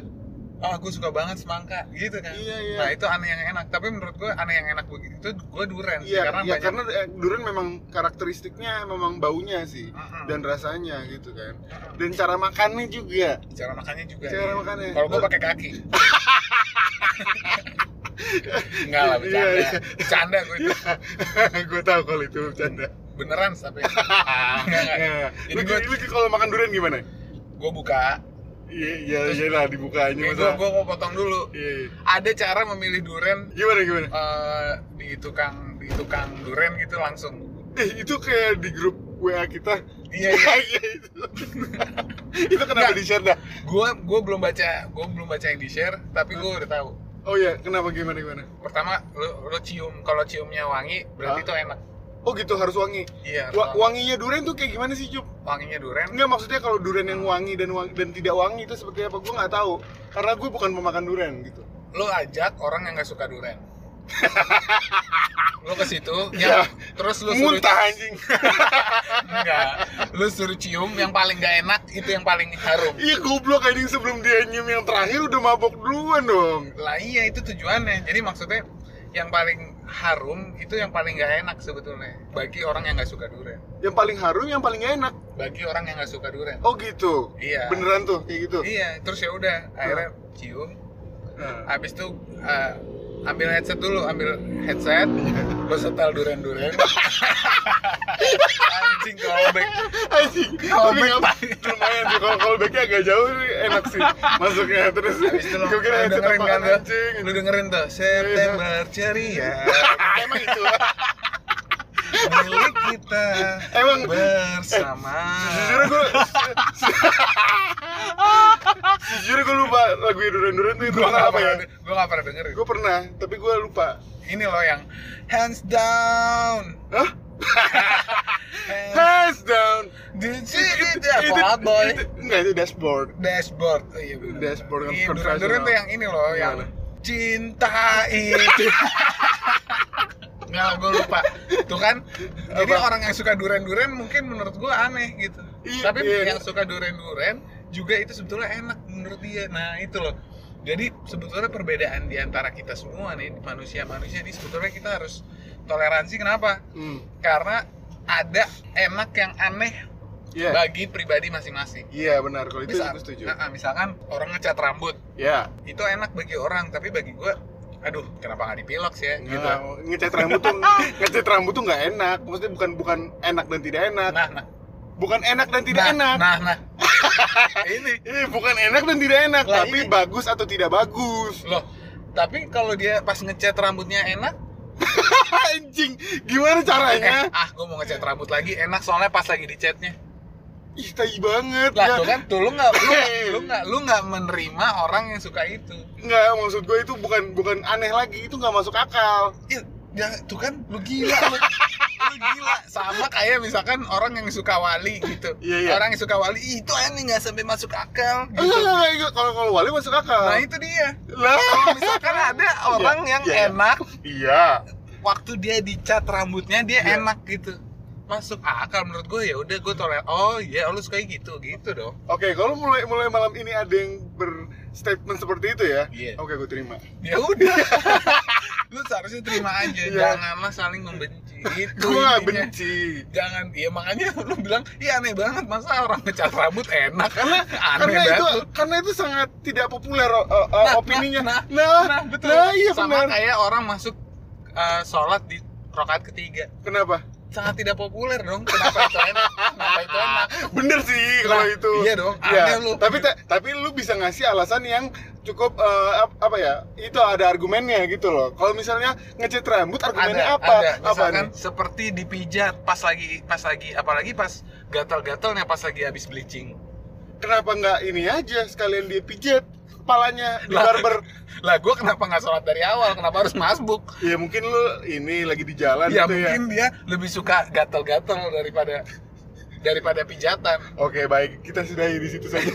[SPEAKER 1] Oh, aku suka banget semangka, gitu kan?
[SPEAKER 2] Iya, iya.
[SPEAKER 1] Nah, itu aneh yang enak. Tapi menurut gua aneh yang enak begitu itu gua duren sih,
[SPEAKER 2] Iya,
[SPEAKER 1] karena
[SPEAKER 2] iya,
[SPEAKER 1] banyak.
[SPEAKER 2] karena eh, durian memang karakteristiknya memang baunya sih
[SPEAKER 1] Mm-mm.
[SPEAKER 2] dan rasanya gitu kan. Dan cara makannya juga.
[SPEAKER 1] cara makannya juga.
[SPEAKER 2] Cara
[SPEAKER 1] iya.
[SPEAKER 2] makannya.
[SPEAKER 1] Kalau
[SPEAKER 2] Lu-
[SPEAKER 1] pakai kaki. [laughs] Enggak lah,
[SPEAKER 2] Iya,
[SPEAKER 1] bercanda.
[SPEAKER 2] iya.
[SPEAKER 1] Bercanda gue itu. [laughs]
[SPEAKER 2] gue tahu kalau itu bercanda.
[SPEAKER 1] Beneran tapi. [laughs] Enggak, enggak.
[SPEAKER 2] Iya.
[SPEAKER 1] Jadi
[SPEAKER 2] Lu,
[SPEAKER 1] gua-
[SPEAKER 2] lu kalau makan durian gimana?
[SPEAKER 1] Gue buka,
[SPEAKER 2] Iya, iya, iya lah dibukanya
[SPEAKER 1] Gue
[SPEAKER 2] masa.
[SPEAKER 1] gue mau potong dulu.
[SPEAKER 2] Iya, iya.
[SPEAKER 1] Ada cara memilih duren
[SPEAKER 2] Gimana gimana?
[SPEAKER 1] eh, di tukang di tukang duren gitu langsung.
[SPEAKER 2] Eh, itu kayak di grup WA kita. [laughs]
[SPEAKER 1] Iya iya.
[SPEAKER 2] Iya, itu. itu kenapa
[SPEAKER 1] Nggak.
[SPEAKER 2] di share dah?
[SPEAKER 1] Gue gue belum baca gue belum baca yang di share tapi gue udah tahu.
[SPEAKER 2] Oh iya, kenapa gimana gimana?
[SPEAKER 1] Pertama lo lo cium kalau ciumnya wangi berarti
[SPEAKER 2] Hah?
[SPEAKER 1] itu enak.
[SPEAKER 2] Oh gitu harus wangi.
[SPEAKER 1] Iya.
[SPEAKER 2] Wa-
[SPEAKER 1] kalau
[SPEAKER 2] wanginya durian tuh kayak gimana sih, Cup?
[SPEAKER 1] wanginya duren.
[SPEAKER 2] Enggak maksudnya kalau durian yang wangi dan wangi, dan tidak wangi itu seperti apa? Gue nggak tahu. Karena gue bukan pemakan durian gitu.
[SPEAKER 1] Lo ajak orang yang nggak suka duren. lo [laughs] ke situ,
[SPEAKER 2] Iya.
[SPEAKER 1] ya, terus lo suruh
[SPEAKER 2] Muntah anjing. [laughs]
[SPEAKER 1] enggak, lo suruh cium yang paling gak enak itu yang paling harum.
[SPEAKER 2] Iya goblok anjing sebelum dia nyium yang terakhir udah mabok duluan dong.
[SPEAKER 1] Lah iya itu tujuannya. Jadi maksudnya yang paling harum itu yang paling gak enak sebetulnya bagi orang yang nggak suka durian.
[SPEAKER 2] Yang paling harum, yang paling enak.
[SPEAKER 1] Bagi orang yang nggak suka durian.
[SPEAKER 2] Oh gitu.
[SPEAKER 1] Iya.
[SPEAKER 2] Beneran tuh kayak gitu.
[SPEAKER 1] Iya, terus ya udah akhirnya cium. Habis itu eh, ambil headset dulu, ambil headset, [laughs] lo setel durian-durian. Anjing callback.
[SPEAKER 2] Anjing.
[SPEAKER 1] Kalau
[SPEAKER 2] Tapi
[SPEAKER 1] back-
[SPEAKER 2] nggak- lumayan sih kalau kalau backnya agak jauh sih enak sih masuknya terus.
[SPEAKER 1] Itu
[SPEAKER 2] Gua kira headset
[SPEAKER 1] dengerin kan tuh.
[SPEAKER 2] anjing.
[SPEAKER 1] Lu dengerin tuh September ceria [laughs]
[SPEAKER 2] Emang itu.
[SPEAKER 1] Milik kita
[SPEAKER 2] Emang
[SPEAKER 1] bersama.
[SPEAKER 2] Sejujurnya gue Sejujurnya gue lupa lagu Duran-Duran tuh itu
[SPEAKER 1] gue
[SPEAKER 2] apa ya
[SPEAKER 1] gue gak pernah dengerin.
[SPEAKER 2] Gue pernah, tapi gue lupa
[SPEAKER 1] Ini loh yang hands down.
[SPEAKER 2] Hah? [laughs]
[SPEAKER 1] Hands
[SPEAKER 2] down
[SPEAKER 1] Did
[SPEAKER 2] Itu-
[SPEAKER 1] you
[SPEAKER 2] itu- itu-
[SPEAKER 1] Out Boy?
[SPEAKER 2] itu- Enggak, itu dashboard
[SPEAKER 1] Dashboard. Oh, iya bener.
[SPEAKER 2] Dashboard
[SPEAKER 1] Iya,
[SPEAKER 2] professional.
[SPEAKER 1] duren-duren tuh yang ini loh, yang cinta itu. [laughs] Nggak, gue lupa. Tuh kan, jadi
[SPEAKER 2] Apa?
[SPEAKER 1] orang yang suka duren-duren mungkin menurut gue aneh gitu.
[SPEAKER 2] Iya,
[SPEAKER 1] Tapi
[SPEAKER 2] iya.
[SPEAKER 1] yang suka duren-duren juga itu sebetulnya enak menurut dia nah itu loh jadi sebetulnya perbedaan di antara kita semua nih manusia-manusia ini sebetulnya kita harus toleransi kenapa
[SPEAKER 2] Hmm.
[SPEAKER 1] karena ada enak yang aneh
[SPEAKER 2] Iya.
[SPEAKER 1] bagi pribadi masing-masing
[SPEAKER 2] Iya benar kalau itu
[SPEAKER 1] Misal-
[SPEAKER 2] aku setuju.
[SPEAKER 1] Nah, misalkan orang ngecat rambut
[SPEAKER 2] Ya.
[SPEAKER 1] itu enak bagi orang tapi bagi gue aduh kenapa nggak dipilok sih ya gitu
[SPEAKER 2] Nah, ngecat rambut tuh [laughs] ngecat rambut tuh nggak enak. Maksudnya bukan bukan enak dan tidak enak.
[SPEAKER 1] nah nah
[SPEAKER 2] Bukan enak dan tidak
[SPEAKER 1] nah,
[SPEAKER 2] enak.
[SPEAKER 1] nah nah [laughs] ini
[SPEAKER 2] Eh, bukan enak dan tidak enak,
[SPEAKER 1] Lah,
[SPEAKER 2] tapi
[SPEAKER 1] ini-
[SPEAKER 2] bagus atau tidak bagus.
[SPEAKER 1] loh tapi kalau dia pas ngecat rambutnya enak [laughs]
[SPEAKER 2] Anjing, gimana
[SPEAKER 1] eh,
[SPEAKER 2] caranya?
[SPEAKER 1] ah gue mau ngecat rambut lagi enak soalnya pas lagi dicatnya
[SPEAKER 2] Ih, tai banget.
[SPEAKER 1] lah
[SPEAKER 2] ya.
[SPEAKER 1] tuh kan tuh lu nggak lu [laughs] nggak- lu nggak lu nggak menerima orang yang suka itu
[SPEAKER 2] Nggak, maksud gue itu bukan bukan aneh lagi, itu nggak masuk akal.
[SPEAKER 1] ya, ya tuh kan lu gila lu, lu gila sama kayak misalkan orang yang suka wali gitu
[SPEAKER 2] Iya, iya.
[SPEAKER 1] orang yang suka wali "Ih, itu aneh nggak sampai masuk akal gitu
[SPEAKER 2] kalau kalau wali masuk akal.
[SPEAKER 1] nah itu dia
[SPEAKER 2] Lah,
[SPEAKER 1] kalau misalkan ada orang yang
[SPEAKER 2] iya.
[SPEAKER 1] enak
[SPEAKER 2] iya.
[SPEAKER 1] waktu dia dicat rambutnya dia
[SPEAKER 2] Iya.
[SPEAKER 1] enak gitu masuk akal menurut gue ya udah gue toler oh iya lu suka gitu gitu dong
[SPEAKER 2] Oke, kalau mulai mulai malam ini ada yang berstatement seperti itu ya.
[SPEAKER 1] Iya.
[SPEAKER 2] Oke, gue terima.
[SPEAKER 1] ya udah [laughs] lu seharusnya terima aja
[SPEAKER 2] Iya.
[SPEAKER 1] janganlah saling membenci itu
[SPEAKER 2] Gue
[SPEAKER 1] intinya.
[SPEAKER 2] benci.
[SPEAKER 1] jangan ya makanya lu bilang iya aneh banget masa orang ngecat rambut enak
[SPEAKER 2] Karena
[SPEAKER 1] aneh
[SPEAKER 2] karena
[SPEAKER 1] banget
[SPEAKER 2] itu
[SPEAKER 1] lu.
[SPEAKER 2] karena itu sangat tidak populer uh, uh,
[SPEAKER 1] Nah,
[SPEAKER 2] opininya.
[SPEAKER 1] nah,
[SPEAKER 2] nah,
[SPEAKER 1] nah betul
[SPEAKER 2] nah, iya
[SPEAKER 1] sama
[SPEAKER 2] benar.
[SPEAKER 1] kayak orang masuk uh, sholat di rokaat ketiga
[SPEAKER 2] Kenapa?
[SPEAKER 1] Sangat tidak populer dong kenapa itu enak kenapa itu enak
[SPEAKER 2] Bener sih kalau itu.
[SPEAKER 1] iya dong,
[SPEAKER 2] Iya,
[SPEAKER 1] aneh lu.
[SPEAKER 2] Tapi ta- tapi lu bisa ngasih alasan yang cukup ap- apa ya? Itu ada argumennya gitu loh. Kalau misalnya ngecat rambut argumennya
[SPEAKER 1] ada
[SPEAKER 2] apa?
[SPEAKER 1] ada
[SPEAKER 2] apa nih?
[SPEAKER 1] seperti dipijat pas lagi pas lagi apalagi pas gatal-gatalnya pas lagi habis bleaching
[SPEAKER 2] Kenapa nggak ini aja sekalian dia pijat kepalanya di barber?
[SPEAKER 1] lah gue kenapa nggak sholat dari awal kenapa harus masbuk
[SPEAKER 2] Ya mungkin lu ini lagi di jalan
[SPEAKER 1] ya
[SPEAKER 2] gitu ya.
[SPEAKER 1] mungkin dia lebih suka gatal-gatal daripada daripada pijatan
[SPEAKER 2] Oke baik kita sudahi di situ saja.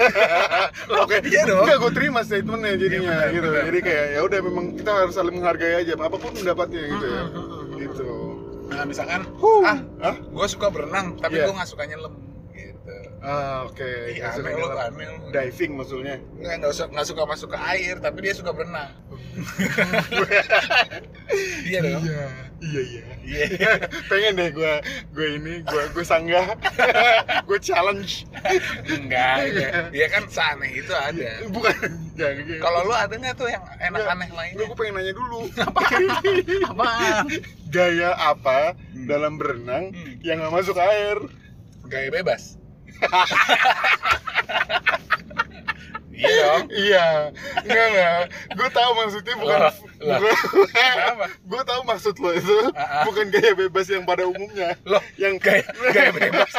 [SPEAKER 2] [laughs] Oke
[SPEAKER 1] iya dong.
[SPEAKER 2] Enggak gue terima statementnya jadinya
[SPEAKER 1] Iya, benar,
[SPEAKER 2] gitu.
[SPEAKER 1] benar.
[SPEAKER 2] Jadi kayak ya udah memang kita harus saling menghargai aja apa pun pendapatnya gitu ya. Gitu.
[SPEAKER 1] nah misalkan
[SPEAKER 2] Huh.
[SPEAKER 1] ah
[SPEAKER 2] Hah?
[SPEAKER 1] gue suka berenang tapi
[SPEAKER 2] Iya.
[SPEAKER 1] gue nggak suka nyelam
[SPEAKER 2] Ah, oke.
[SPEAKER 1] Ih,
[SPEAKER 2] Nggak suka
[SPEAKER 1] aneh lu, aneh.
[SPEAKER 2] Diving maksudnya.
[SPEAKER 1] nggak nggak suka nggak suka masuk ke air tapi dia suka berenang [laughs] iya dong
[SPEAKER 2] Iya, iya, iya.
[SPEAKER 1] iya [laughs]
[SPEAKER 2] Pengen deh gue, gue ini, gue, gue sanggah, [laughs] gue challenge.
[SPEAKER 1] enggak ya, ya kan seaneh itu ada
[SPEAKER 2] Bukan, jangan gitu.
[SPEAKER 1] kalau lu ada nggak tuh yang enak aneh lainnya
[SPEAKER 2] gue pengen nanya dulu.
[SPEAKER 1] apaan
[SPEAKER 2] Gaya apa
[SPEAKER 1] Hmm.
[SPEAKER 2] dalam berenang
[SPEAKER 1] Hmm.
[SPEAKER 2] yang nggak masuk air?
[SPEAKER 1] gaya bebas iya dong
[SPEAKER 2] Iya, enggak enggak. Gue tahu maksudnya bukan,
[SPEAKER 1] lah.
[SPEAKER 2] bukan gue tahu maksud lo itu
[SPEAKER 1] ah.
[SPEAKER 2] bukan gaya bebas yang pada umumnya.
[SPEAKER 1] loh
[SPEAKER 2] Yang
[SPEAKER 1] gaya gaya bebas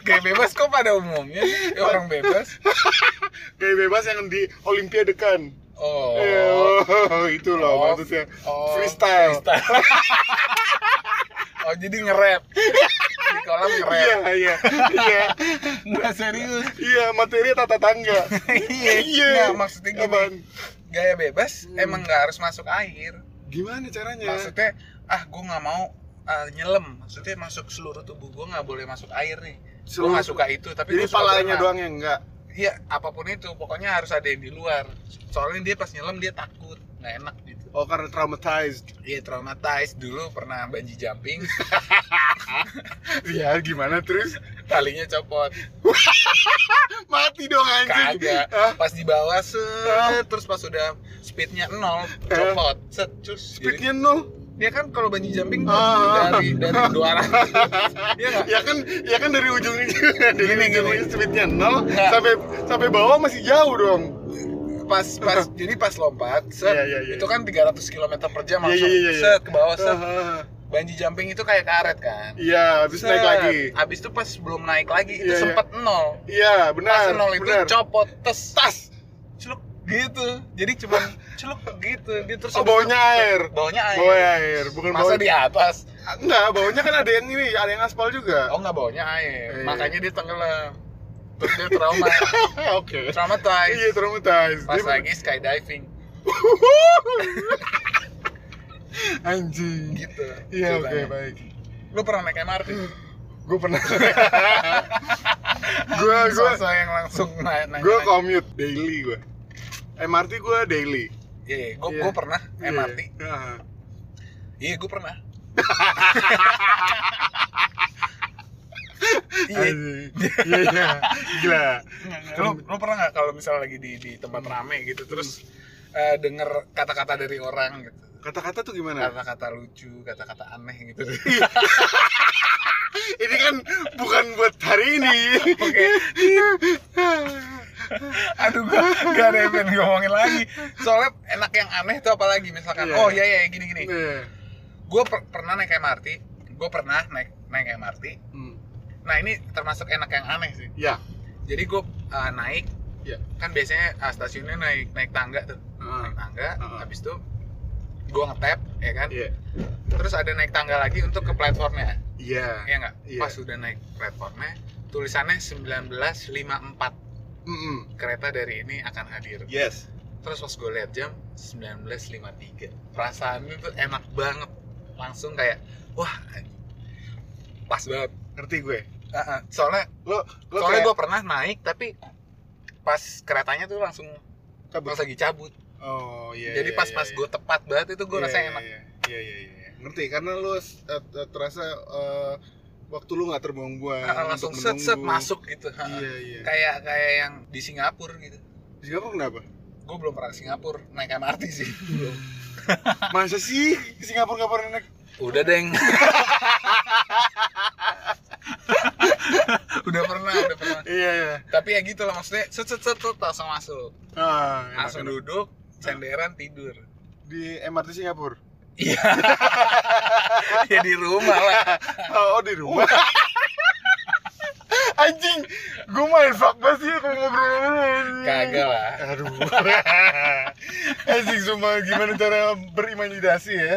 [SPEAKER 1] gaya bebas kok pada umumnya Ya, orang bebas
[SPEAKER 2] gaya bebas yang di Olimpiade kan.
[SPEAKER 1] oh
[SPEAKER 2] Oh, itu loh
[SPEAKER 1] Oh,
[SPEAKER 2] maksudnya.
[SPEAKER 1] oh,
[SPEAKER 2] freestyle.
[SPEAKER 1] freestyle. Oh jadi nge-rap di kolam
[SPEAKER 2] Iya,
[SPEAKER 1] nge-rap
[SPEAKER 2] iya. Iya.
[SPEAKER 1] nggak serius
[SPEAKER 2] Iya, materi tata tangga.
[SPEAKER 1] iya Nggak, maksudnya gini
[SPEAKER 2] Apaan?
[SPEAKER 1] gaya bebas
[SPEAKER 2] Hmm.
[SPEAKER 1] emang nggak harus masuk air
[SPEAKER 2] Gimana caranya?
[SPEAKER 1] maksudnya ah gue nggak mau uh, nyelam maksudnya masuk seluruh tubuh gue nggak boleh masuk air nih gue nggak suka itu tapi
[SPEAKER 2] Jadi palanya doang yang enggak.
[SPEAKER 1] iya apa pun itu pokoknya harus ada yang di luar soalnya dia pas nyelam dia takut nggak enak gitu
[SPEAKER 2] Oh, karena traumatized.
[SPEAKER 1] iya traumatized dulu pernah banji jumping [laughs]
[SPEAKER 2] Ya, gimana terus?
[SPEAKER 1] talinya copot [laughs]
[SPEAKER 2] Mati dong anjing.
[SPEAKER 1] kagak pas di bawah set terus pas udah speednya nol copot set cus
[SPEAKER 2] speednya nol.
[SPEAKER 1] dia kan kalau banji jumping tuh
[SPEAKER 2] Ah.
[SPEAKER 1] dari dari 200 iya nggak
[SPEAKER 2] Ya kan, ya kan dari ujung dari
[SPEAKER 1] Gini,
[SPEAKER 2] ujung
[SPEAKER 1] gini.
[SPEAKER 2] speednya nol
[SPEAKER 1] Nggak.
[SPEAKER 2] sampai sampai bawah masih jauh dong.
[SPEAKER 1] Pas pas [laughs] jadi pas lompat set
[SPEAKER 2] Iya, iya, iya.
[SPEAKER 1] itu kan 300 km per jam
[SPEAKER 2] Iya,
[SPEAKER 1] langsung
[SPEAKER 2] iya, iya, iya.
[SPEAKER 1] set ke bawah set banji jumping itu kayak karet kan
[SPEAKER 2] Iya, habis naik
[SPEAKER 1] Set.
[SPEAKER 2] lagi.
[SPEAKER 1] Habis itu pas belum naik lagi itu
[SPEAKER 2] Iya, iya.
[SPEAKER 1] sempat nol.
[SPEAKER 2] Iya,
[SPEAKER 1] Pas
[SPEAKER 2] benar.
[SPEAKER 1] nol itu
[SPEAKER 2] benar.
[SPEAKER 1] copot tes
[SPEAKER 2] tas.
[SPEAKER 1] celuk gitu. Jadi cuman [laughs] celuk gitu. Dia terus
[SPEAKER 2] Oh, baunya air.
[SPEAKER 1] Baunya air.
[SPEAKER 2] Bawah air, bukan
[SPEAKER 1] Masa di atas?
[SPEAKER 2] Enggak, baunya kan ada yang ini, ada yang aspal juga.
[SPEAKER 1] Oh nggak baunya air.
[SPEAKER 2] Iya.
[SPEAKER 1] Makanya dia tenggelam. Dia trauma, [laughs]
[SPEAKER 2] Oke.
[SPEAKER 1] traumatized.
[SPEAKER 2] Iya, traumatized.
[SPEAKER 1] Pas
[SPEAKER 2] Dia-
[SPEAKER 1] lagi skydiving [laughs]
[SPEAKER 2] Anjing.
[SPEAKER 1] gitu.
[SPEAKER 2] Iya, oke,
[SPEAKER 1] ceritanya.
[SPEAKER 2] baik.
[SPEAKER 1] Lu pernah naik MRT?
[SPEAKER 2] Gue pernah [laughs] Gua gua
[SPEAKER 1] Sosok yang langsung nanya nanya
[SPEAKER 2] gue commute daily gue. MRT gue daily.
[SPEAKER 1] iya gue
[SPEAKER 2] Iya.
[SPEAKER 1] gue pernah
[SPEAKER 2] Iya.
[SPEAKER 1] MRT
[SPEAKER 2] Heeh.
[SPEAKER 1] iya gue pernah iya.
[SPEAKER 2] Iya iya. Gila.
[SPEAKER 1] lu lu pernah nggak kalau misalnya lagi di di tempat rame gitu terus eh, denger kata-kata dari orang gitu
[SPEAKER 2] Kata-kata tuh gimana?
[SPEAKER 1] kata-kata lucu kata-kata aneh gitu [laughs]
[SPEAKER 2] Ini kan bukan buat hari ini.
[SPEAKER 1] oke aduh gua gak ada yang pengen ngomongin lagi soalnya enak yang aneh tuh apalagi misalkan
[SPEAKER 2] Iya.
[SPEAKER 1] oh iya iya gini gini
[SPEAKER 2] Iya.
[SPEAKER 1] gue pernah naik MRT gue pernah naik naik MRT
[SPEAKER 2] Hmm.
[SPEAKER 1] Nah ini termasuk enak yang aneh sih
[SPEAKER 2] Ya.
[SPEAKER 1] jadi gue naik
[SPEAKER 2] Iya.
[SPEAKER 1] kan biasanya uh, stasiunnya naik naik tangga tuh
[SPEAKER 2] Heeh.
[SPEAKER 1] naik tangga
[SPEAKER 2] Heeh.
[SPEAKER 1] habis itu gue ngetap ya kan
[SPEAKER 2] Iya.
[SPEAKER 1] terus ada naik tangga lagi untuk ke platformnya
[SPEAKER 2] Iya.
[SPEAKER 1] ya nggak
[SPEAKER 2] Iya.
[SPEAKER 1] pas udah naik platformnya tulisannya 1954
[SPEAKER 2] Mm-mm.
[SPEAKER 1] kereta dari ini akan hadir
[SPEAKER 2] Yes.
[SPEAKER 1] terus pas gue lihat jam 1953 perasaannya tuh enak banget langsung kayak wah anjing. pas banget
[SPEAKER 2] Ngerti gue.
[SPEAKER 1] Soalnya
[SPEAKER 2] Lo lo
[SPEAKER 1] soalnya
[SPEAKER 2] kayak
[SPEAKER 1] gue pernah naik tapi pas keretanya tuh langsung
[SPEAKER 2] cabut.
[SPEAKER 1] pas lagi cabut
[SPEAKER 2] Oh iya.
[SPEAKER 1] jadi
[SPEAKER 2] iya,
[SPEAKER 1] pas
[SPEAKER 2] iya,
[SPEAKER 1] pas
[SPEAKER 2] iya.
[SPEAKER 1] gue tepat banget itu gue
[SPEAKER 2] Iya,
[SPEAKER 1] rasanya
[SPEAKER 2] iya,
[SPEAKER 1] enak
[SPEAKER 2] Iya iya iya. iya. Ngerti karena lu eh, eh, terasa eh, waktu lu nggak terbuang-buang.
[SPEAKER 1] Ah, langsung set set masuk gitu.
[SPEAKER 2] Iya iya.
[SPEAKER 1] kayak kayak yang di Singapura gitu
[SPEAKER 2] Di Singapura kenapa?
[SPEAKER 1] gue belum pernah ke Singapura naik MRT sih belum [laughs]
[SPEAKER 2] Masa sih Singapura nggak pernah naik?
[SPEAKER 1] udah deng [laughs] udah pernah udah pernah [laughs]
[SPEAKER 2] Iya iya.
[SPEAKER 1] tapi ya gitu lah maksudnya set set set, set, langsung masuk
[SPEAKER 2] Ah, enak,
[SPEAKER 1] langsung
[SPEAKER 2] enak.
[SPEAKER 1] duduk senderan tidur
[SPEAKER 2] di MRT Singapura.
[SPEAKER 1] iya [laughs] ya di rumah lah
[SPEAKER 2] Oh, [laughs] oh, di rumah. Anjing, gue main fuck banget sih kalau ngobrol.
[SPEAKER 1] kagak lah
[SPEAKER 2] Aduh. Anjing sumpah gimana cara berimajinasi ya?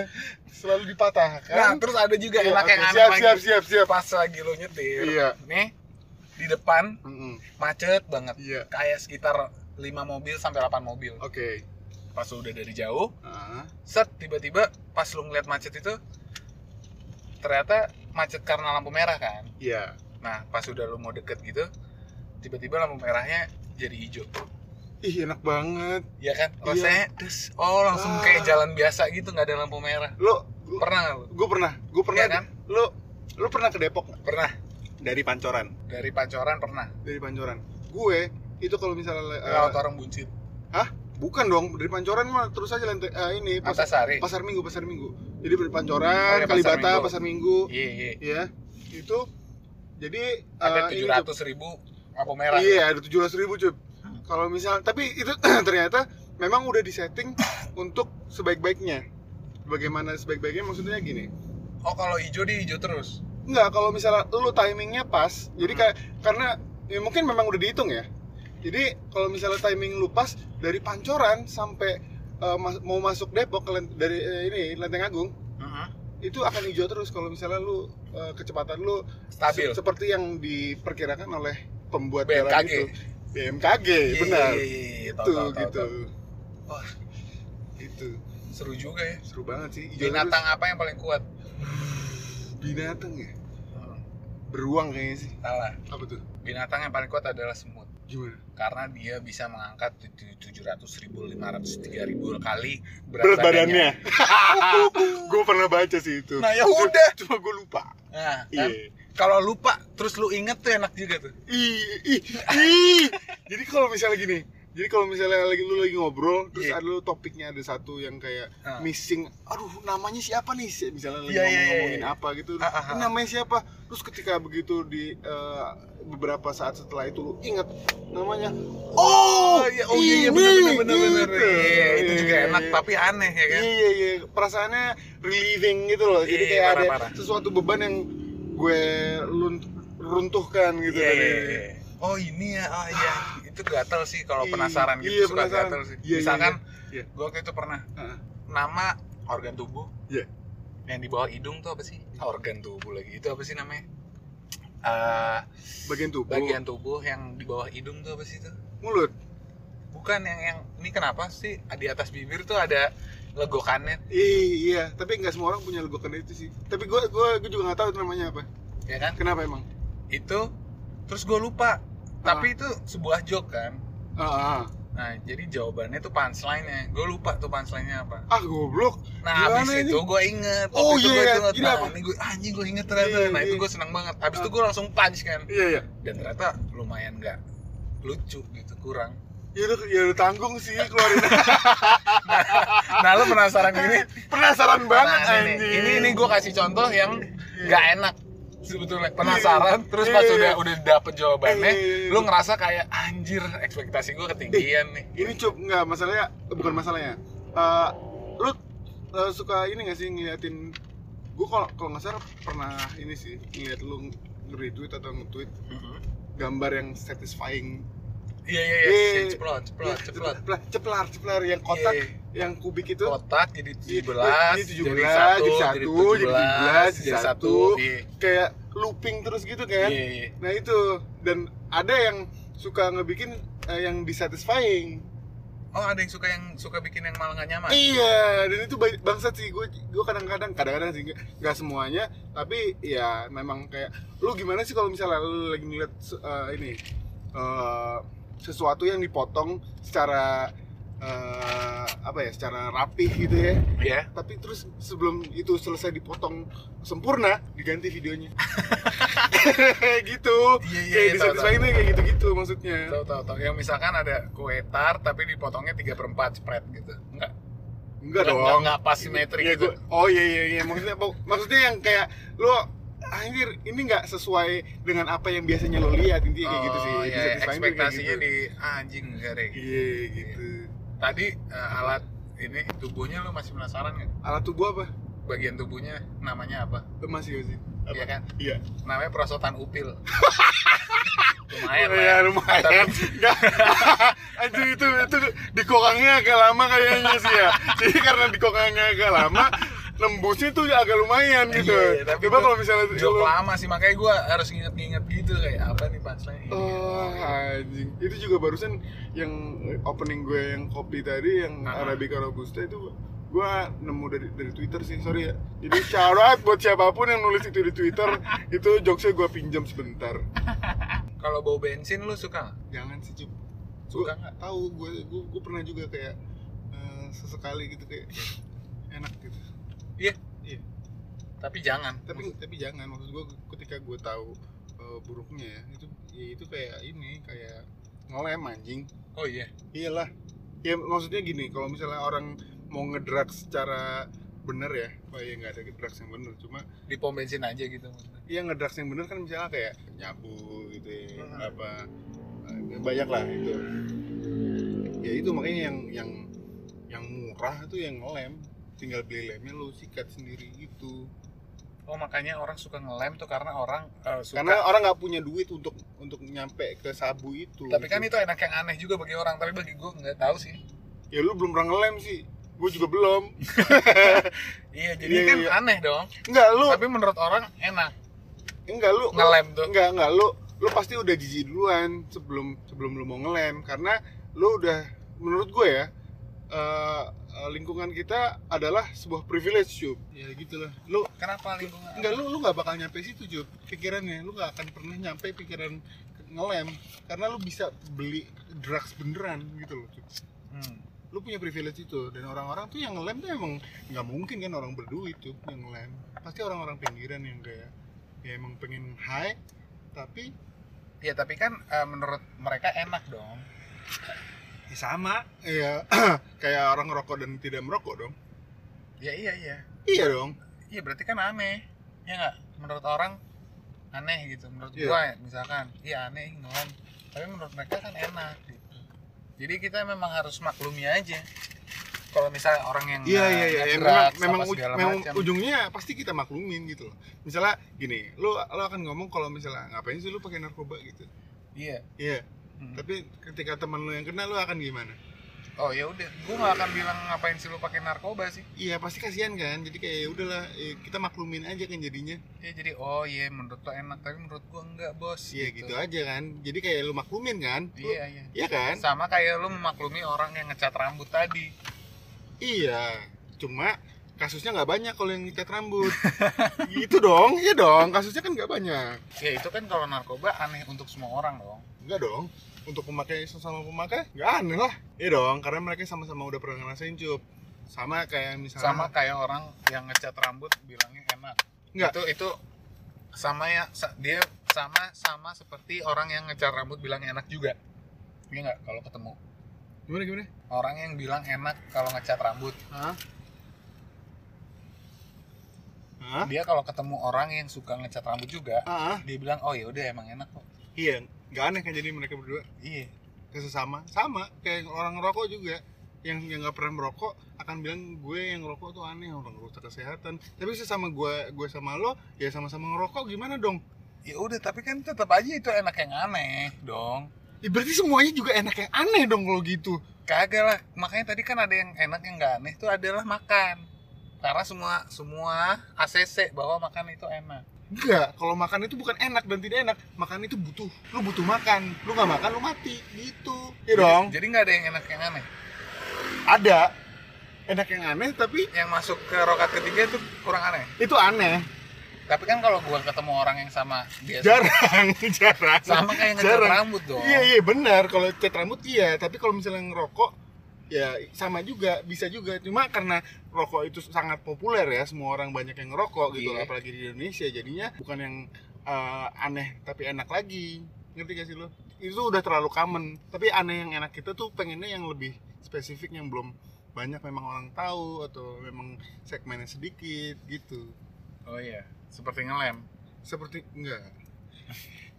[SPEAKER 2] Selalu dipatahkan.
[SPEAKER 1] nah terus ada juga
[SPEAKER 2] Iya,
[SPEAKER 1] enak
[SPEAKER 2] oke,
[SPEAKER 1] yang aneh
[SPEAKER 2] siap,
[SPEAKER 1] lagi
[SPEAKER 2] siap, siap, siap.
[SPEAKER 1] pas lagi lo nyetir
[SPEAKER 2] Iya.
[SPEAKER 1] nih di depan
[SPEAKER 2] Mm-mm.
[SPEAKER 1] macet banget
[SPEAKER 2] Iya.
[SPEAKER 1] kayak sekitar 5 mobil sampai 8 mobil
[SPEAKER 2] Oke.
[SPEAKER 1] pas udah dari jauh
[SPEAKER 2] Ah,
[SPEAKER 1] set tiba-tiba pas lu ngeliat macet itu ternyata macet karena lampu merah kan
[SPEAKER 2] Iya.
[SPEAKER 1] nah pas udah lu mau deket gitu tiba-tiba lampu merahnya jadi hijau
[SPEAKER 2] Ih, enak banget.
[SPEAKER 1] ya kan
[SPEAKER 2] Iya.
[SPEAKER 1] rasanya des oh langsung
[SPEAKER 2] Ah.
[SPEAKER 1] kayak jalan biasa gitu nggak ada lampu merah
[SPEAKER 2] Lo,
[SPEAKER 1] pernah nggak lu
[SPEAKER 2] gue pernah, gue pernah.
[SPEAKER 1] Iya kan?
[SPEAKER 2] Lo, lo pernah ke Depok nggak?
[SPEAKER 1] pernah
[SPEAKER 2] Dari Pancoran.
[SPEAKER 1] dari pancoran pernah
[SPEAKER 2] Dari Pancoran. Gue itu kalau misalnya eh,
[SPEAKER 1] lewat orang buncit
[SPEAKER 2] Hah? Bukan dong, dari Pancoran mah terus aja lantai eh, ini pas-
[SPEAKER 1] Antasari
[SPEAKER 2] pasar Minggu, pasar Minggu. Jadi dari Pancoran,
[SPEAKER 1] Oh, Pasar
[SPEAKER 2] Kalibata, pasar Minggu,
[SPEAKER 1] iya iya
[SPEAKER 2] ya. Itu jadi
[SPEAKER 1] ada
[SPEAKER 2] eh,
[SPEAKER 1] tujuh ratus ribu lampu merah
[SPEAKER 2] Iya, ada tujuh ribu cuy. Kalau misal, tapi itu [clears throat] ternyata memang udah disetting untuk sebaik-baiknya. Bagaimana sebaik-baiknya? Maksudnya gini.
[SPEAKER 1] oh kalau hijau di hijau terus
[SPEAKER 2] Enggak, kalau misalnya lu timingnya pas, jadi
[SPEAKER 1] Hmm.
[SPEAKER 2] kayak karena ya mungkin memang udah dihitung ya. Jadi kalau misalnya timing lu pas dari Pancoran sampai eh, mas- mau masuk Depok ke dari eh, ini Lenteng Agung
[SPEAKER 1] Mhm.
[SPEAKER 2] itu akan hijau terus kalau misalnya lu eh, kecepatan lu
[SPEAKER 1] stabil
[SPEAKER 2] se- seperti yang diperkirakan oleh pembuat jalan
[SPEAKER 1] BMKG.
[SPEAKER 2] itu. BMKG,
[SPEAKER 1] Iya,
[SPEAKER 2] benar.
[SPEAKER 1] iya, iya, iya, tahu,
[SPEAKER 2] Itu gitu.
[SPEAKER 1] Wah.
[SPEAKER 2] Itu
[SPEAKER 1] seru juga ya
[SPEAKER 2] seru banget sih. Hijau
[SPEAKER 1] binatang apa yang paling kuat.
[SPEAKER 2] Binatang ya? Beruang kayaknya sih.
[SPEAKER 1] salah
[SPEAKER 2] Apa tuh?
[SPEAKER 1] binatang yang paling kuat adalah semut
[SPEAKER 2] Gimana?
[SPEAKER 1] karena dia bisa mengangkat tujuh ratus ribu lima ratus tiga ribu kali
[SPEAKER 2] Berat badannya. [laughs] gue pernah baca sih itu.
[SPEAKER 1] nah ya udah
[SPEAKER 2] Cuma gue lupa.
[SPEAKER 1] nah kan
[SPEAKER 2] Iya.
[SPEAKER 1] kalau lupa terus lu inget tuh enak juga tuh
[SPEAKER 2] Ih, ih, ih. Jadi kalau misalnya gini, jadi kalau misalnya lagi lu lagi ngobrol, terus
[SPEAKER 1] Iya.
[SPEAKER 2] ada lu topiknya ada satu yang kayak
[SPEAKER 1] Ah.
[SPEAKER 2] missing, aduh namanya siapa nih? Misalnya lagi
[SPEAKER 1] Iya, iya, iya,
[SPEAKER 2] ngomong-ngomongin
[SPEAKER 1] iya.
[SPEAKER 2] apa gitu,
[SPEAKER 1] ah,
[SPEAKER 2] "Ini
[SPEAKER 1] ah.
[SPEAKER 2] namanya siapa? Terus ketika begitu di eh, beberapa saat setelah itu lu inget namanya,
[SPEAKER 1] oh iya oh iya iya bener bener bener
[SPEAKER 2] gitu.
[SPEAKER 1] iya itu juga
[SPEAKER 2] Iya,
[SPEAKER 1] enak
[SPEAKER 2] iya.
[SPEAKER 1] tapi aneh ya kan
[SPEAKER 2] Iya iya perasaannya relieving gitu loh. Jadi
[SPEAKER 1] Iya,
[SPEAKER 2] kayak ada
[SPEAKER 1] parah-parah.
[SPEAKER 2] sesuatu beban yang gue runtuhkan gitu.
[SPEAKER 1] Iya,
[SPEAKER 2] dari-
[SPEAKER 1] iya, iya. oh ini ya oh iya itu gatel sih kalau
[SPEAKER 2] Iya,
[SPEAKER 1] penasaran gitu
[SPEAKER 2] iya,
[SPEAKER 1] suka
[SPEAKER 2] penasaran.
[SPEAKER 1] gatel sih
[SPEAKER 2] Iya, iya,
[SPEAKER 1] misalkan
[SPEAKER 2] iya.
[SPEAKER 1] gue waktu itu pernah
[SPEAKER 2] Heeh.
[SPEAKER 1] nama organ tubuh
[SPEAKER 2] Iya.
[SPEAKER 1] yang di bawah hidung tuh apa sih organ tubuh lagi itu apa sih namanya Eh,
[SPEAKER 2] Bagian tubuh.
[SPEAKER 1] bagian tubuh yang di bawah hidung tuh apa sih itu
[SPEAKER 2] mulut.
[SPEAKER 1] bukan yang yang ini kenapa sih di atas bibir tuh ada legokannya
[SPEAKER 2] iya, tapi nggak semua orang punya legokan itu sih. Tapi gue gue juga nggak tahu namanya apa.
[SPEAKER 1] ya kan
[SPEAKER 2] Kenapa emang?
[SPEAKER 1] itu terus gue lupa tapi itu sebuah joke kan?
[SPEAKER 2] Ah, ah.
[SPEAKER 1] nah jadi jawabannya tuh punchline-nya. Gue lupa tuh punchline-nya apa.
[SPEAKER 2] Ah goblok.
[SPEAKER 1] Nah
[SPEAKER 2] Gimana
[SPEAKER 1] habis
[SPEAKER 2] ini?
[SPEAKER 1] itu gue inget.
[SPEAKER 2] Oh,
[SPEAKER 1] Waktu itu
[SPEAKER 2] iya,
[SPEAKER 1] gue
[SPEAKER 2] iya.
[SPEAKER 1] inget.
[SPEAKER 2] Gini
[SPEAKER 1] nah ini gue anjing gue inget ternyata.
[SPEAKER 2] Iya,
[SPEAKER 1] nah
[SPEAKER 2] iya.
[SPEAKER 1] itu gue seneng banget. Habis itu gue langsung punch kan?
[SPEAKER 2] Iya iya.
[SPEAKER 1] Dan ternyata lumayan nggak lucu gitu kurang.
[SPEAKER 2] Ya lu ya lu tanggung sih keluarin. [laughs]
[SPEAKER 1] Nah lu penasaran gini?
[SPEAKER 2] Penasaran banget
[SPEAKER 1] Nah, ini,
[SPEAKER 2] anjing.
[SPEAKER 1] ini ini gue kasih contoh yang nggak enak sebetulnya penasaran terus
[SPEAKER 2] Iya,
[SPEAKER 1] pas
[SPEAKER 2] iya,
[SPEAKER 1] udah
[SPEAKER 2] iya.
[SPEAKER 1] udah dapet jawabannya
[SPEAKER 2] Eh, iya, iya,
[SPEAKER 1] lu
[SPEAKER 2] iya.
[SPEAKER 1] ngerasa kayak anjir ekspektasi gue ketinggian nih
[SPEAKER 2] ini cup nggak masalahnya bukan masalahnya Eh, lu eh, suka ini nggak sih ngeliatin gue kalau kalau nggak salah pernah ini sih ngeliat lu nge-retweet atau nge-tweet gambar yang satisfying
[SPEAKER 1] iya iya iya.
[SPEAKER 2] Iya. Ya,
[SPEAKER 1] ceplot
[SPEAKER 2] ceplar ceplar ceplar. Yang kotak
[SPEAKER 1] Iya.
[SPEAKER 2] yang kubik itu.
[SPEAKER 1] Kotak jadi
[SPEAKER 2] Iya,
[SPEAKER 1] 17
[SPEAKER 2] ini 17,
[SPEAKER 1] jadi satu
[SPEAKER 2] jadi satu, jadi 17,
[SPEAKER 1] jadi
[SPEAKER 2] jadi
[SPEAKER 1] satu
[SPEAKER 2] satu.
[SPEAKER 1] iya.
[SPEAKER 2] Kayak looping terus gitu kan?
[SPEAKER 1] Iya iya.
[SPEAKER 2] nah itu. Dan ada yang suka ngebikin eh, yang dissatisfying.
[SPEAKER 1] Oh ada yang suka yang suka bikin yang malah nggak nyaman?
[SPEAKER 2] Iya, dan itu ba- bangsat sih. Gue gue kadang-kadang kadang-kadang sih nggak- semuanya, tapi ya memang kayak lu gimana sih kalau misalnya lu lagi ngeliat eh, ini eh, sesuatu yang dipotong secara eh, apa ya, secara rapih gitu ya.
[SPEAKER 1] iya
[SPEAKER 2] Tapi terus sebelum itu selesai dipotong sempurna diganti videonya. [laughs] gitu.
[SPEAKER 1] Iya, iya,
[SPEAKER 2] kayak
[SPEAKER 1] iya,
[SPEAKER 2] disatisfying tuh kayak gitu-gitu maksudnya.
[SPEAKER 1] tahu tahu tahu yang misalkan ada kue tar tapi dipotongnya tiga per empat spread gitu enggak
[SPEAKER 2] Enggak
[SPEAKER 1] Nggak-
[SPEAKER 2] dong.
[SPEAKER 1] nggak- nggak pas simetrik
[SPEAKER 2] Iya,
[SPEAKER 1] gitu.
[SPEAKER 2] oh iya iya iya maksudnya maksudnya yang kayak lo anjir ini nggak sesuai dengan apa yang biasanya lo lihat intinya kayak gitu sih.
[SPEAKER 1] Oh, iya, ekspektasinya
[SPEAKER 2] gitu.
[SPEAKER 1] di ah, anjing enggak deh
[SPEAKER 2] Iya gitu.
[SPEAKER 1] tadi eh, alat ini tubuhnya lu masih penasaran nggak
[SPEAKER 2] Alat tubuh apa?
[SPEAKER 1] bagian tubuhnya namanya apa
[SPEAKER 2] Lo masih masih. Apa?
[SPEAKER 1] Iya kan?
[SPEAKER 2] Iya.
[SPEAKER 1] namanya prosotan upil [laughs] lumayan
[SPEAKER 2] Oh,
[SPEAKER 1] lah
[SPEAKER 2] ya,
[SPEAKER 1] ya.
[SPEAKER 2] lumayan.
[SPEAKER 1] Tapi-. [laughs]
[SPEAKER 2] Anjir itu itu dikokangnya agak lama kayaknya sih ya. [laughs] Jadi karena dikokangnya agak lama nembusnya tuh agak lumayan gitu.
[SPEAKER 1] Iya, tapi
[SPEAKER 2] Coba kalau misalnya
[SPEAKER 1] joke
[SPEAKER 2] lo-
[SPEAKER 1] lama sih makanya gue harus nginget-nginget gitu kayak apa nih punchline
[SPEAKER 2] Oh anjing Itu juga barusan yang opening gue yang kopi tadi Yang
[SPEAKER 1] Ah.
[SPEAKER 2] Arabica Robusta itu Gue nemu dari dari Twitter sih, sorry ya Jadi out buat siapa pun yang nulis itu di Twitter [laughs] Itu jokesnya gue pinjam sebentar [laughs]
[SPEAKER 1] kalau bau bensin lu suka?
[SPEAKER 2] Jangan sih Cup
[SPEAKER 1] Suka nggak?
[SPEAKER 2] tahu gue, gue, pernah juga kayak eh, Sesekali gitu kayak enak gitu
[SPEAKER 1] iya.
[SPEAKER 2] Iya.
[SPEAKER 1] tapi jangan.
[SPEAKER 2] Tapi tapi jangan. Maksud gue ketika gue tahu eh, buruknya ya itu ya itu kayak ini kayak ngelem anjing.
[SPEAKER 1] Oh iya.
[SPEAKER 2] Iyalah. Ya maksudnya gini kalau misalnya orang mau ngedrug secara bener ya oh ya nggak ada drugs yang bener cuma
[SPEAKER 1] di pom bensin aja gitu maksudnya.
[SPEAKER 2] ya ngedrugs yang bener kan misalnya kayak nyabu gitu ya
[SPEAKER 1] Hmm.
[SPEAKER 2] apa eh, banyak lah itu. Ya itu makanya yang yang yang murah itu yang ngelem tinggal beli lemnya lu sikat sendiri gitu.
[SPEAKER 1] Oh makanya orang suka ngelem tuh karena orang eh, suka
[SPEAKER 2] karena orang nggak punya duit untuk untuk nyampe ke sabu itu
[SPEAKER 1] tapi kan itu enak yang aneh juga bagi orang tapi bagi gue nggak tahu sih.
[SPEAKER 2] Ya lu belum pernah ngelem sih. Gue juga belum. [laughs]
[SPEAKER 1] Iya jadi
[SPEAKER 2] Iya,
[SPEAKER 1] kan
[SPEAKER 2] iya.
[SPEAKER 1] aneh dong.
[SPEAKER 2] Enggak lu
[SPEAKER 1] tapi menurut orang enak.
[SPEAKER 2] Enggak lu
[SPEAKER 1] ngelem tuh.
[SPEAKER 2] enggak enggak lu lu pasti udah jijik duluan sebelum sebelum lu mau ngelem. Karena lu udah menurut gue ya eh, eh, lingkungan kita adalah sebuah privilege cup. Ya gitulah. Lu
[SPEAKER 1] kenapa lingkungan?
[SPEAKER 2] enggak lu lu nggak bakal nyampe situ cup pikirannya. Lu nggak akan pernah nyampe pikiran ngelem karena lu bisa beli drugs beneran gitu loh cup.
[SPEAKER 1] Hmm.
[SPEAKER 2] lu punya privilege itu dan orang-orang tuh yang ngelem tuh emang nggak mungkin kan orang berdua itu yang ngelem. Pasti orang-orang pinggiran yang kayak ya emang pengen high tapi
[SPEAKER 1] ya tapi kan eh, menurut mereka enak dong
[SPEAKER 2] ya sama. Ya [clears throat] kayak orang ngerokok dan tidak merokok dong.
[SPEAKER 1] Ya iya iya.
[SPEAKER 2] Iya dong.
[SPEAKER 1] Iya berarti kan aneh. Ya nggak? Menurut orang aneh gitu. Menurut
[SPEAKER 2] Iya.
[SPEAKER 1] gua misalkan. Iya aneh ngelem tapi menurut mereka kan enak gitu. Jadi kita memang harus maklumi aja. Kalau misalnya orang yang
[SPEAKER 2] iya iya iya. Ya, memang memang, uj- memang
[SPEAKER 1] macam.
[SPEAKER 2] ujungnya pasti kita maklumin gitu loh. Misalnya gini lu lu akan ngomong kalau misalnya ngapain sih lu pakai narkoba? gitu.
[SPEAKER 1] Iya.
[SPEAKER 2] Iya
[SPEAKER 1] Hmm.
[SPEAKER 2] tapi ketika teman lu yang kenal lu akan gimana?
[SPEAKER 1] Oh ya udah. Gua nggak akan bilang ngapain sih lu pakai narkoba sih.
[SPEAKER 2] Iya pasti kasihan kan? Jadi kayak ya udahlah eh, kita maklumin aja kan jadinya.
[SPEAKER 1] Ya jadi oh iya menurut lo enak tapi menurut gua enggak bos
[SPEAKER 2] Iya gitu. aja kan. Jadi kayak lu maklumin kan? Lu-
[SPEAKER 1] iya iya.
[SPEAKER 2] Iya kan?
[SPEAKER 1] sama kayak lu memaklumi orang yang ngecat rambut tadi.
[SPEAKER 2] Iya. Cuma kasusnya nggak banyak kalau yang ngecat rambut. [laughs] Itu dong iya dong kasusnya kan nggak banyak.
[SPEAKER 1] Ya itu kan kalau narkoba aneh untuk semua orang dong.
[SPEAKER 2] Enggak dong untuk pemakai sesama pemakai nggak aneh lah. Iya dong karena mereka sama-sama udah pernah ngerasain cup. Sama kayak misalnya
[SPEAKER 1] sama kayak orang yang ngecat rambut bilangnya enak.
[SPEAKER 2] Nggak.
[SPEAKER 1] itu itu sama ya sa- dia sama sama seperti orang yang ngecat rambut bilang enak juga. Iya nggak kalau ketemu?
[SPEAKER 2] Gimana gimana?
[SPEAKER 1] Orang yang bilang enak kalau ngecat rambut.
[SPEAKER 2] Hah? Hah?
[SPEAKER 1] dia kalau ketemu orang yang suka ngecat rambut juga
[SPEAKER 2] Ah,
[SPEAKER 1] dia bilang oh ya udah emang enak kok.
[SPEAKER 2] Iya nggak aneh kan jadi mereka berdua?
[SPEAKER 1] Iya.
[SPEAKER 2] Ke sesama. Sama kayak orang ngerokok juga. Yang yang nggak pernah merokok akan bilang gue yang ngerokok tuh aneh orang rusak kesehatan. Tapi sesama gue gue sama lo ya sama-sama ngerokok gimana dong?
[SPEAKER 1] Ya udah tapi kan tetap aja itu enak yang aneh dong.
[SPEAKER 2] Ya, berarti semuanya juga enak yang aneh dong kalau gitu.
[SPEAKER 1] Kagak lah. Makanya tadi kan ada yang enak yang nggak aneh itu adalah makan. Karena semua semua ACC bahwa makan itu enak
[SPEAKER 2] enggak kalau makan itu bukan enak dan tidak enak. Makan itu butuh. Lu butuh makan. Lu nggak makan lu mati. Gitu. Ya dong.
[SPEAKER 1] jadi nggak ada yang enak yang aneh?
[SPEAKER 2] Ada. Enak yang aneh tapi
[SPEAKER 1] yang masuk ke rokat ketiga itu kurang aneh?
[SPEAKER 2] Itu aneh.
[SPEAKER 1] Tapi kan kalau gua ketemu orang yang sama dia
[SPEAKER 2] jarang [laughs] jarang.
[SPEAKER 1] Sama kayak ngecat rambut dong.
[SPEAKER 2] Iya iya benar. Kalau cat rambut iya. Tapi kalau misalnya ngerokok ya sama juga bisa juga. Cuma karena rokok itu sangat populer ya semua orang banyak yang ngerokok gitu
[SPEAKER 1] Iya.
[SPEAKER 2] apalagi di Indonesia jadinya bukan yang eh, aneh tapi enak lagi. Ngerti gak sih lo itu udah terlalu common. Tapi aneh yang enak kita tuh pengennya yang lebih spesifik yang belum banyak memang orang tahu atau memang segmennya sedikit gitu.
[SPEAKER 1] Oh iya seperti ngelem.
[SPEAKER 2] Seperti enggak.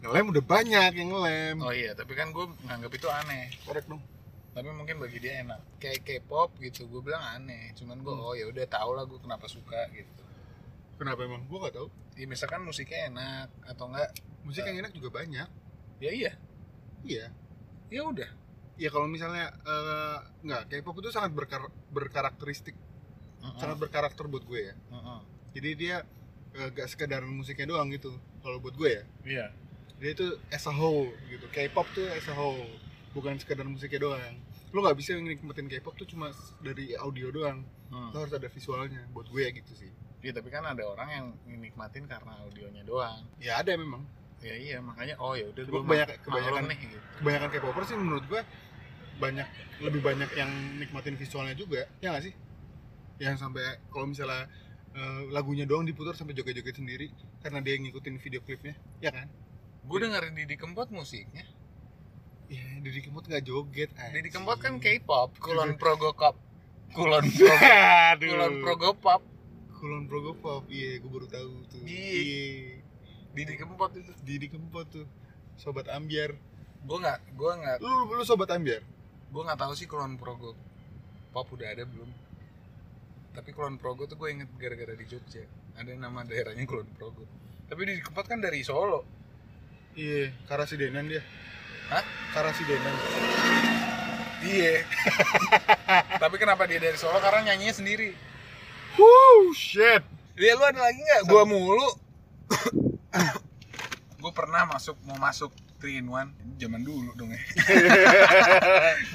[SPEAKER 2] Ngelem udah banyak yang ngelem.
[SPEAKER 1] Oh iya tapi kan gua nganggap itu aneh.
[SPEAKER 2] Korek dong
[SPEAKER 1] tapi mungkin bagi dia enak. Kayak K-pop gitu gue bilang aneh. Cuman gue
[SPEAKER 2] Hmm.
[SPEAKER 1] oh ya udah tau lah gue kenapa suka gitu.
[SPEAKER 2] Kenapa emang? Gua gak tahu
[SPEAKER 1] ya misalkan musiknya enak atau enggak
[SPEAKER 2] musik yang enak juga banyak.
[SPEAKER 1] ya iya.
[SPEAKER 2] Iya.
[SPEAKER 1] Ya udah.
[SPEAKER 2] Ya kalau misalnya eh, nggak K-pop itu sangat berkar- berkarakteristik.
[SPEAKER 1] Mm-mm.
[SPEAKER 2] sangat berkarakter buat gue ya.
[SPEAKER 1] Mm-mm.
[SPEAKER 2] jadi dia eh, gak sekedar musiknya doang gitu. Kalau buat gue ya.
[SPEAKER 1] Iya.
[SPEAKER 2] Dia itu as a whole gitu. K-pop tuh as a whole bukan sekedar musiknya doang. Lo nggak bisa nikmatin K-pop tuh cuma dari audio doang.
[SPEAKER 1] Hmm.
[SPEAKER 2] lo harus ada visualnya. Buat gue ya gitu sih.
[SPEAKER 1] Iya, tapi kan ada orang yang nikmatin karena audionya doang.
[SPEAKER 2] Ya ada memang.
[SPEAKER 1] Ya iya makanya oh ya udah gue
[SPEAKER 2] kebanyakan- kebanyakan-
[SPEAKER 1] nih gitu.
[SPEAKER 2] kebanyakan K-popers sih menurut gue banyak lebih banyak yang nikmatin visualnya juga. Ya nggak sih? Yang sampai kalau misalnya eh, lagunya doang diputar sampai joget-joget sendiri karena dia yang ngikutin video klipnya. Ya kan?
[SPEAKER 1] Gue dengerin Didi Kempot musiknya
[SPEAKER 2] ya Didi Kempot nggak joget
[SPEAKER 1] Didi Kempot kan
[SPEAKER 2] anjing.
[SPEAKER 1] K-pop Kulon Progokop [laughs] Kulon Progo. Kulon Progopop
[SPEAKER 2] Kulon Progopop iya gue baru tahu tuh.
[SPEAKER 1] Iya. Didi Kempot itu.
[SPEAKER 2] Didi Kempot tuh. Sobat ambiar.
[SPEAKER 1] Gue nggak gue nggak.
[SPEAKER 2] Lu lu sobat ambiar?
[SPEAKER 1] Gue nggak tahu sih Kulon Progo pop udah ada belum. Tapi Kulon Progo tuh gue inget gara-gara di Jogja. Ada nama daerahnya Kulon Progo. Tapi di Kempot kan dari Solo.
[SPEAKER 2] Iya Karasidenan dia
[SPEAKER 1] Hah?
[SPEAKER 2] Karasidenan
[SPEAKER 1] iya [laughs] tapi kenapa dia dari Solo karena nyanyinya sendiri
[SPEAKER 2] Wuh, shit
[SPEAKER 1] Dia lu ada lagi nggak? Gua mulu. [coughs] gue pernah masuk mau masuk 3 in 1 zaman dulu dong ya.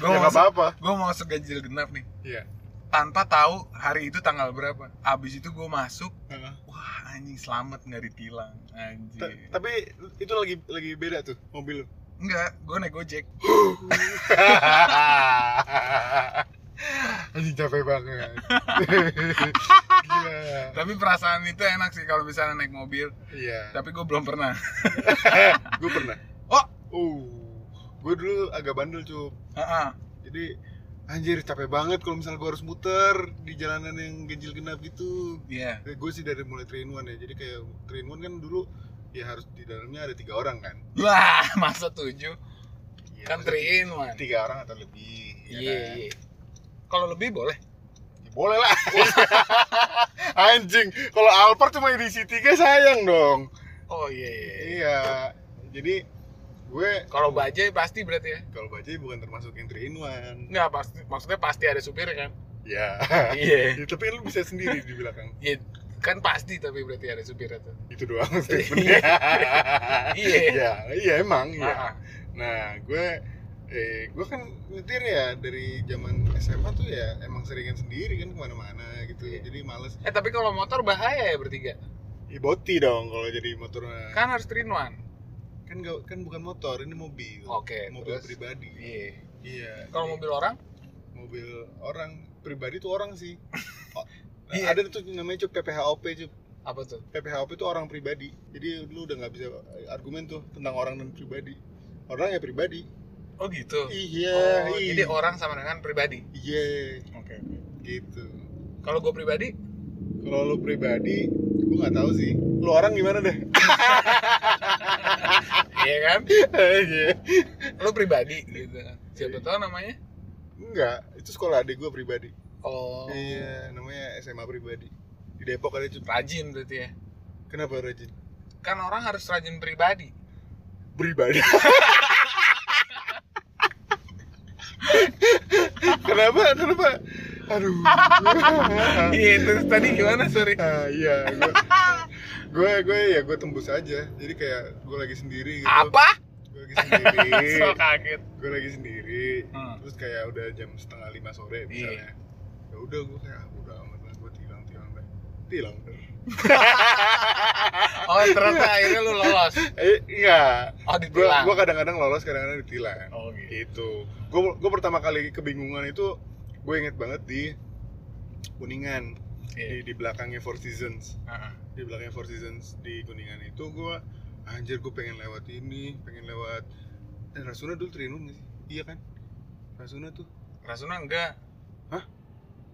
[SPEAKER 2] Gak [laughs]
[SPEAKER 1] Gua masuk,
[SPEAKER 2] apa-apa
[SPEAKER 1] gue mau masuk ganjil genap nih.
[SPEAKER 2] Iya
[SPEAKER 1] Tanpa tahu hari itu tanggal berapa. Abis itu gue masuk, wah anjing selamat nggak ditilang. Anjing.
[SPEAKER 2] Tapi itu lagi lagi beda tuh mobil lu.
[SPEAKER 1] Enggak, gue naik gojek. [laughs]
[SPEAKER 2] Anjing capek banget. Gila. [laughs]
[SPEAKER 1] Tapi perasaan itu enak sih kalau misalnya naik mobil.
[SPEAKER 2] Iya.
[SPEAKER 1] Tapi gue belum pernah. [laughs]
[SPEAKER 2] Gue pernah.
[SPEAKER 1] Oh,
[SPEAKER 2] Uh, gue dulu agak bandel cup.
[SPEAKER 1] Heeh.
[SPEAKER 2] Jadi anjir capek banget kalau misalnya gue harus muter di jalanan yang ganjil genap gitu.
[SPEAKER 1] Iya.
[SPEAKER 2] Gue sih dari mulai train one ya. Jadi kayak train one kan dulu ya harus di dalamnya ada tiga orang kan. [laughs]
[SPEAKER 1] Wah, masa tujuh?
[SPEAKER 2] Iya,
[SPEAKER 1] Kan 3 in 1.
[SPEAKER 2] tiga orang atau lebih. ya
[SPEAKER 1] Iya,
[SPEAKER 2] kan?
[SPEAKER 1] iya. Kalau lebih boleh.
[SPEAKER 2] Ya, boleh lah. [laughs] Anjing, kalau Alphard cuma edisi 3 sayang dong.
[SPEAKER 1] Oh iya. iya.
[SPEAKER 2] Iya. Jadi gue
[SPEAKER 1] Kalau bajai pasti berarti ya?
[SPEAKER 2] kalau bajai bukan termasuk yang 3 in 1.
[SPEAKER 1] Enggak, pasti maksudnya pasti ada supir kan?
[SPEAKER 2] Ya.
[SPEAKER 1] Iya.
[SPEAKER 2] Ya, [laughs] tapi lu bisa sendiri di belakang.
[SPEAKER 1] Iya, kan pasti tapi berarti ada supir itu.
[SPEAKER 2] Itu doang [laughs] statementnya.
[SPEAKER 1] Iya.
[SPEAKER 2] Iya, iya emang iya.
[SPEAKER 1] Ah,
[SPEAKER 2] Nah, gue eh gue kan nyetir ya dari zaman SMA tuh ya emang seringan sendiri kan ke mana-mana gitu
[SPEAKER 1] Iya.
[SPEAKER 2] jadi males
[SPEAKER 1] Eh tapi kalau motor bahaya ya bertiga.
[SPEAKER 2] ya boti dong kalau jadi motor.
[SPEAKER 1] Kan harus three in one.
[SPEAKER 2] kan gak, kan bukan motor ini mobil
[SPEAKER 1] Oke,
[SPEAKER 2] mobil
[SPEAKER 1] terus?
[SPEAKER 2] pribadi
[SPEAKER 1] Iya.
[SPEAKER 2] iya
[SPEAKER 1] Kalau mobil orang?
[SPEAKER 2] mobil orang pribadi tuh orang sih [laughs]
[SPEAKER 1] Iya.
[SPEAKER 2] ada tuh namanya cup PPHOP cup
[SPEAKER 1] Apa tuh?
[SPEAKER 2] PPHOP itu orang pribadi jadi lu udah nggak bisa argumen tuh tentang orang dan pribadi orang ya pribadi
[SPEAKER 1] Oh gitu.
[SPEAKER 2] iya
[SPEAKER 1] oh,
[SPEAKER 2] iya.
[SPEAKER 1] jadi orang sama dengan pribadi.
[SPEAKER 2] iya
[SPEAKER 1] Oke.
[SPEAKER 2] gitu
[SPEAKER 1] Kalau gue pribadi,
[SPEAKER 2] kalau lu pribadi gue nggak tahu sih lu orang gimana deh [laughs]
[SPEAKER 1] iya kan?
[SPEAKER 2] Iya.
[SPEAKER 1] Lu pribadi gitu. Siapa tahu namanya?
[SPEAKER 2] enggak itu sekolah adik gue pribadi
[SPEAKER 1] Oh.
[SPEAKER 2] iya namanya SMA pribadi. Di Depok ada cup
[SPEAKER 1] Rajin berarti ya.
[SPEAKER 2] kenapa rajin?
[SPEAKER 1] Kan orang harus rajin pribadi.
[SPEAKER 2] pribadi [laughs] kenapa? Kenapa? Aduh. [laughs]
[SPEAKER 1] Iya, terus tadi gimana, sorry?
[SPEAKER 2] ah, iya. Gue gue ya gue tembus aja. Jadi kayak gue lagi sendiri gitu.
[SPEAKER 1] Apa?
[SPEAKER 2] gue lagi sendiri. [laughs]
[SPEAKER 1] So kaget.
[SPEAKER 2] gue lagi sendiri.
[SPEAKER 1] Hmm.
[SPEAKER 2] terus kayak udah jam setengah lima sore misalnya ya udah gue kayak ah, udah amat lah gue tilang tilang deh tilang [laughs]
[SPEAKER 1] Oh, ternyata akhirnya lu lolos.
[SPEAKER 2] eh enggak
[SPEAKER 1] Oh,
[SPEAKER 2] gue
[SPEAKER 1] ditilang.
[SPEAKER 2] gue kadang-kadang lolos kadang-kadang ditilang
[SPEAKER 1] Oh, gitu.
[SPEAKER 2] itu gue gue pertama kali kebingungan itu gue inget banget di kuningan di,
[SPEAKER 1] Iya.
[SPEAKER 2] di belakangnya Four Seasons
[SPEAKER 1] Heeh.
[SPEAKER 2] di belakangnya Four Seasons di kuningan itu gue anjir gue pengen lewat ini pengen lewat eh Rasuna dulu Trinun sih iya kan Rasuna tuh
[SPEAKER 1] Rasuna enggak.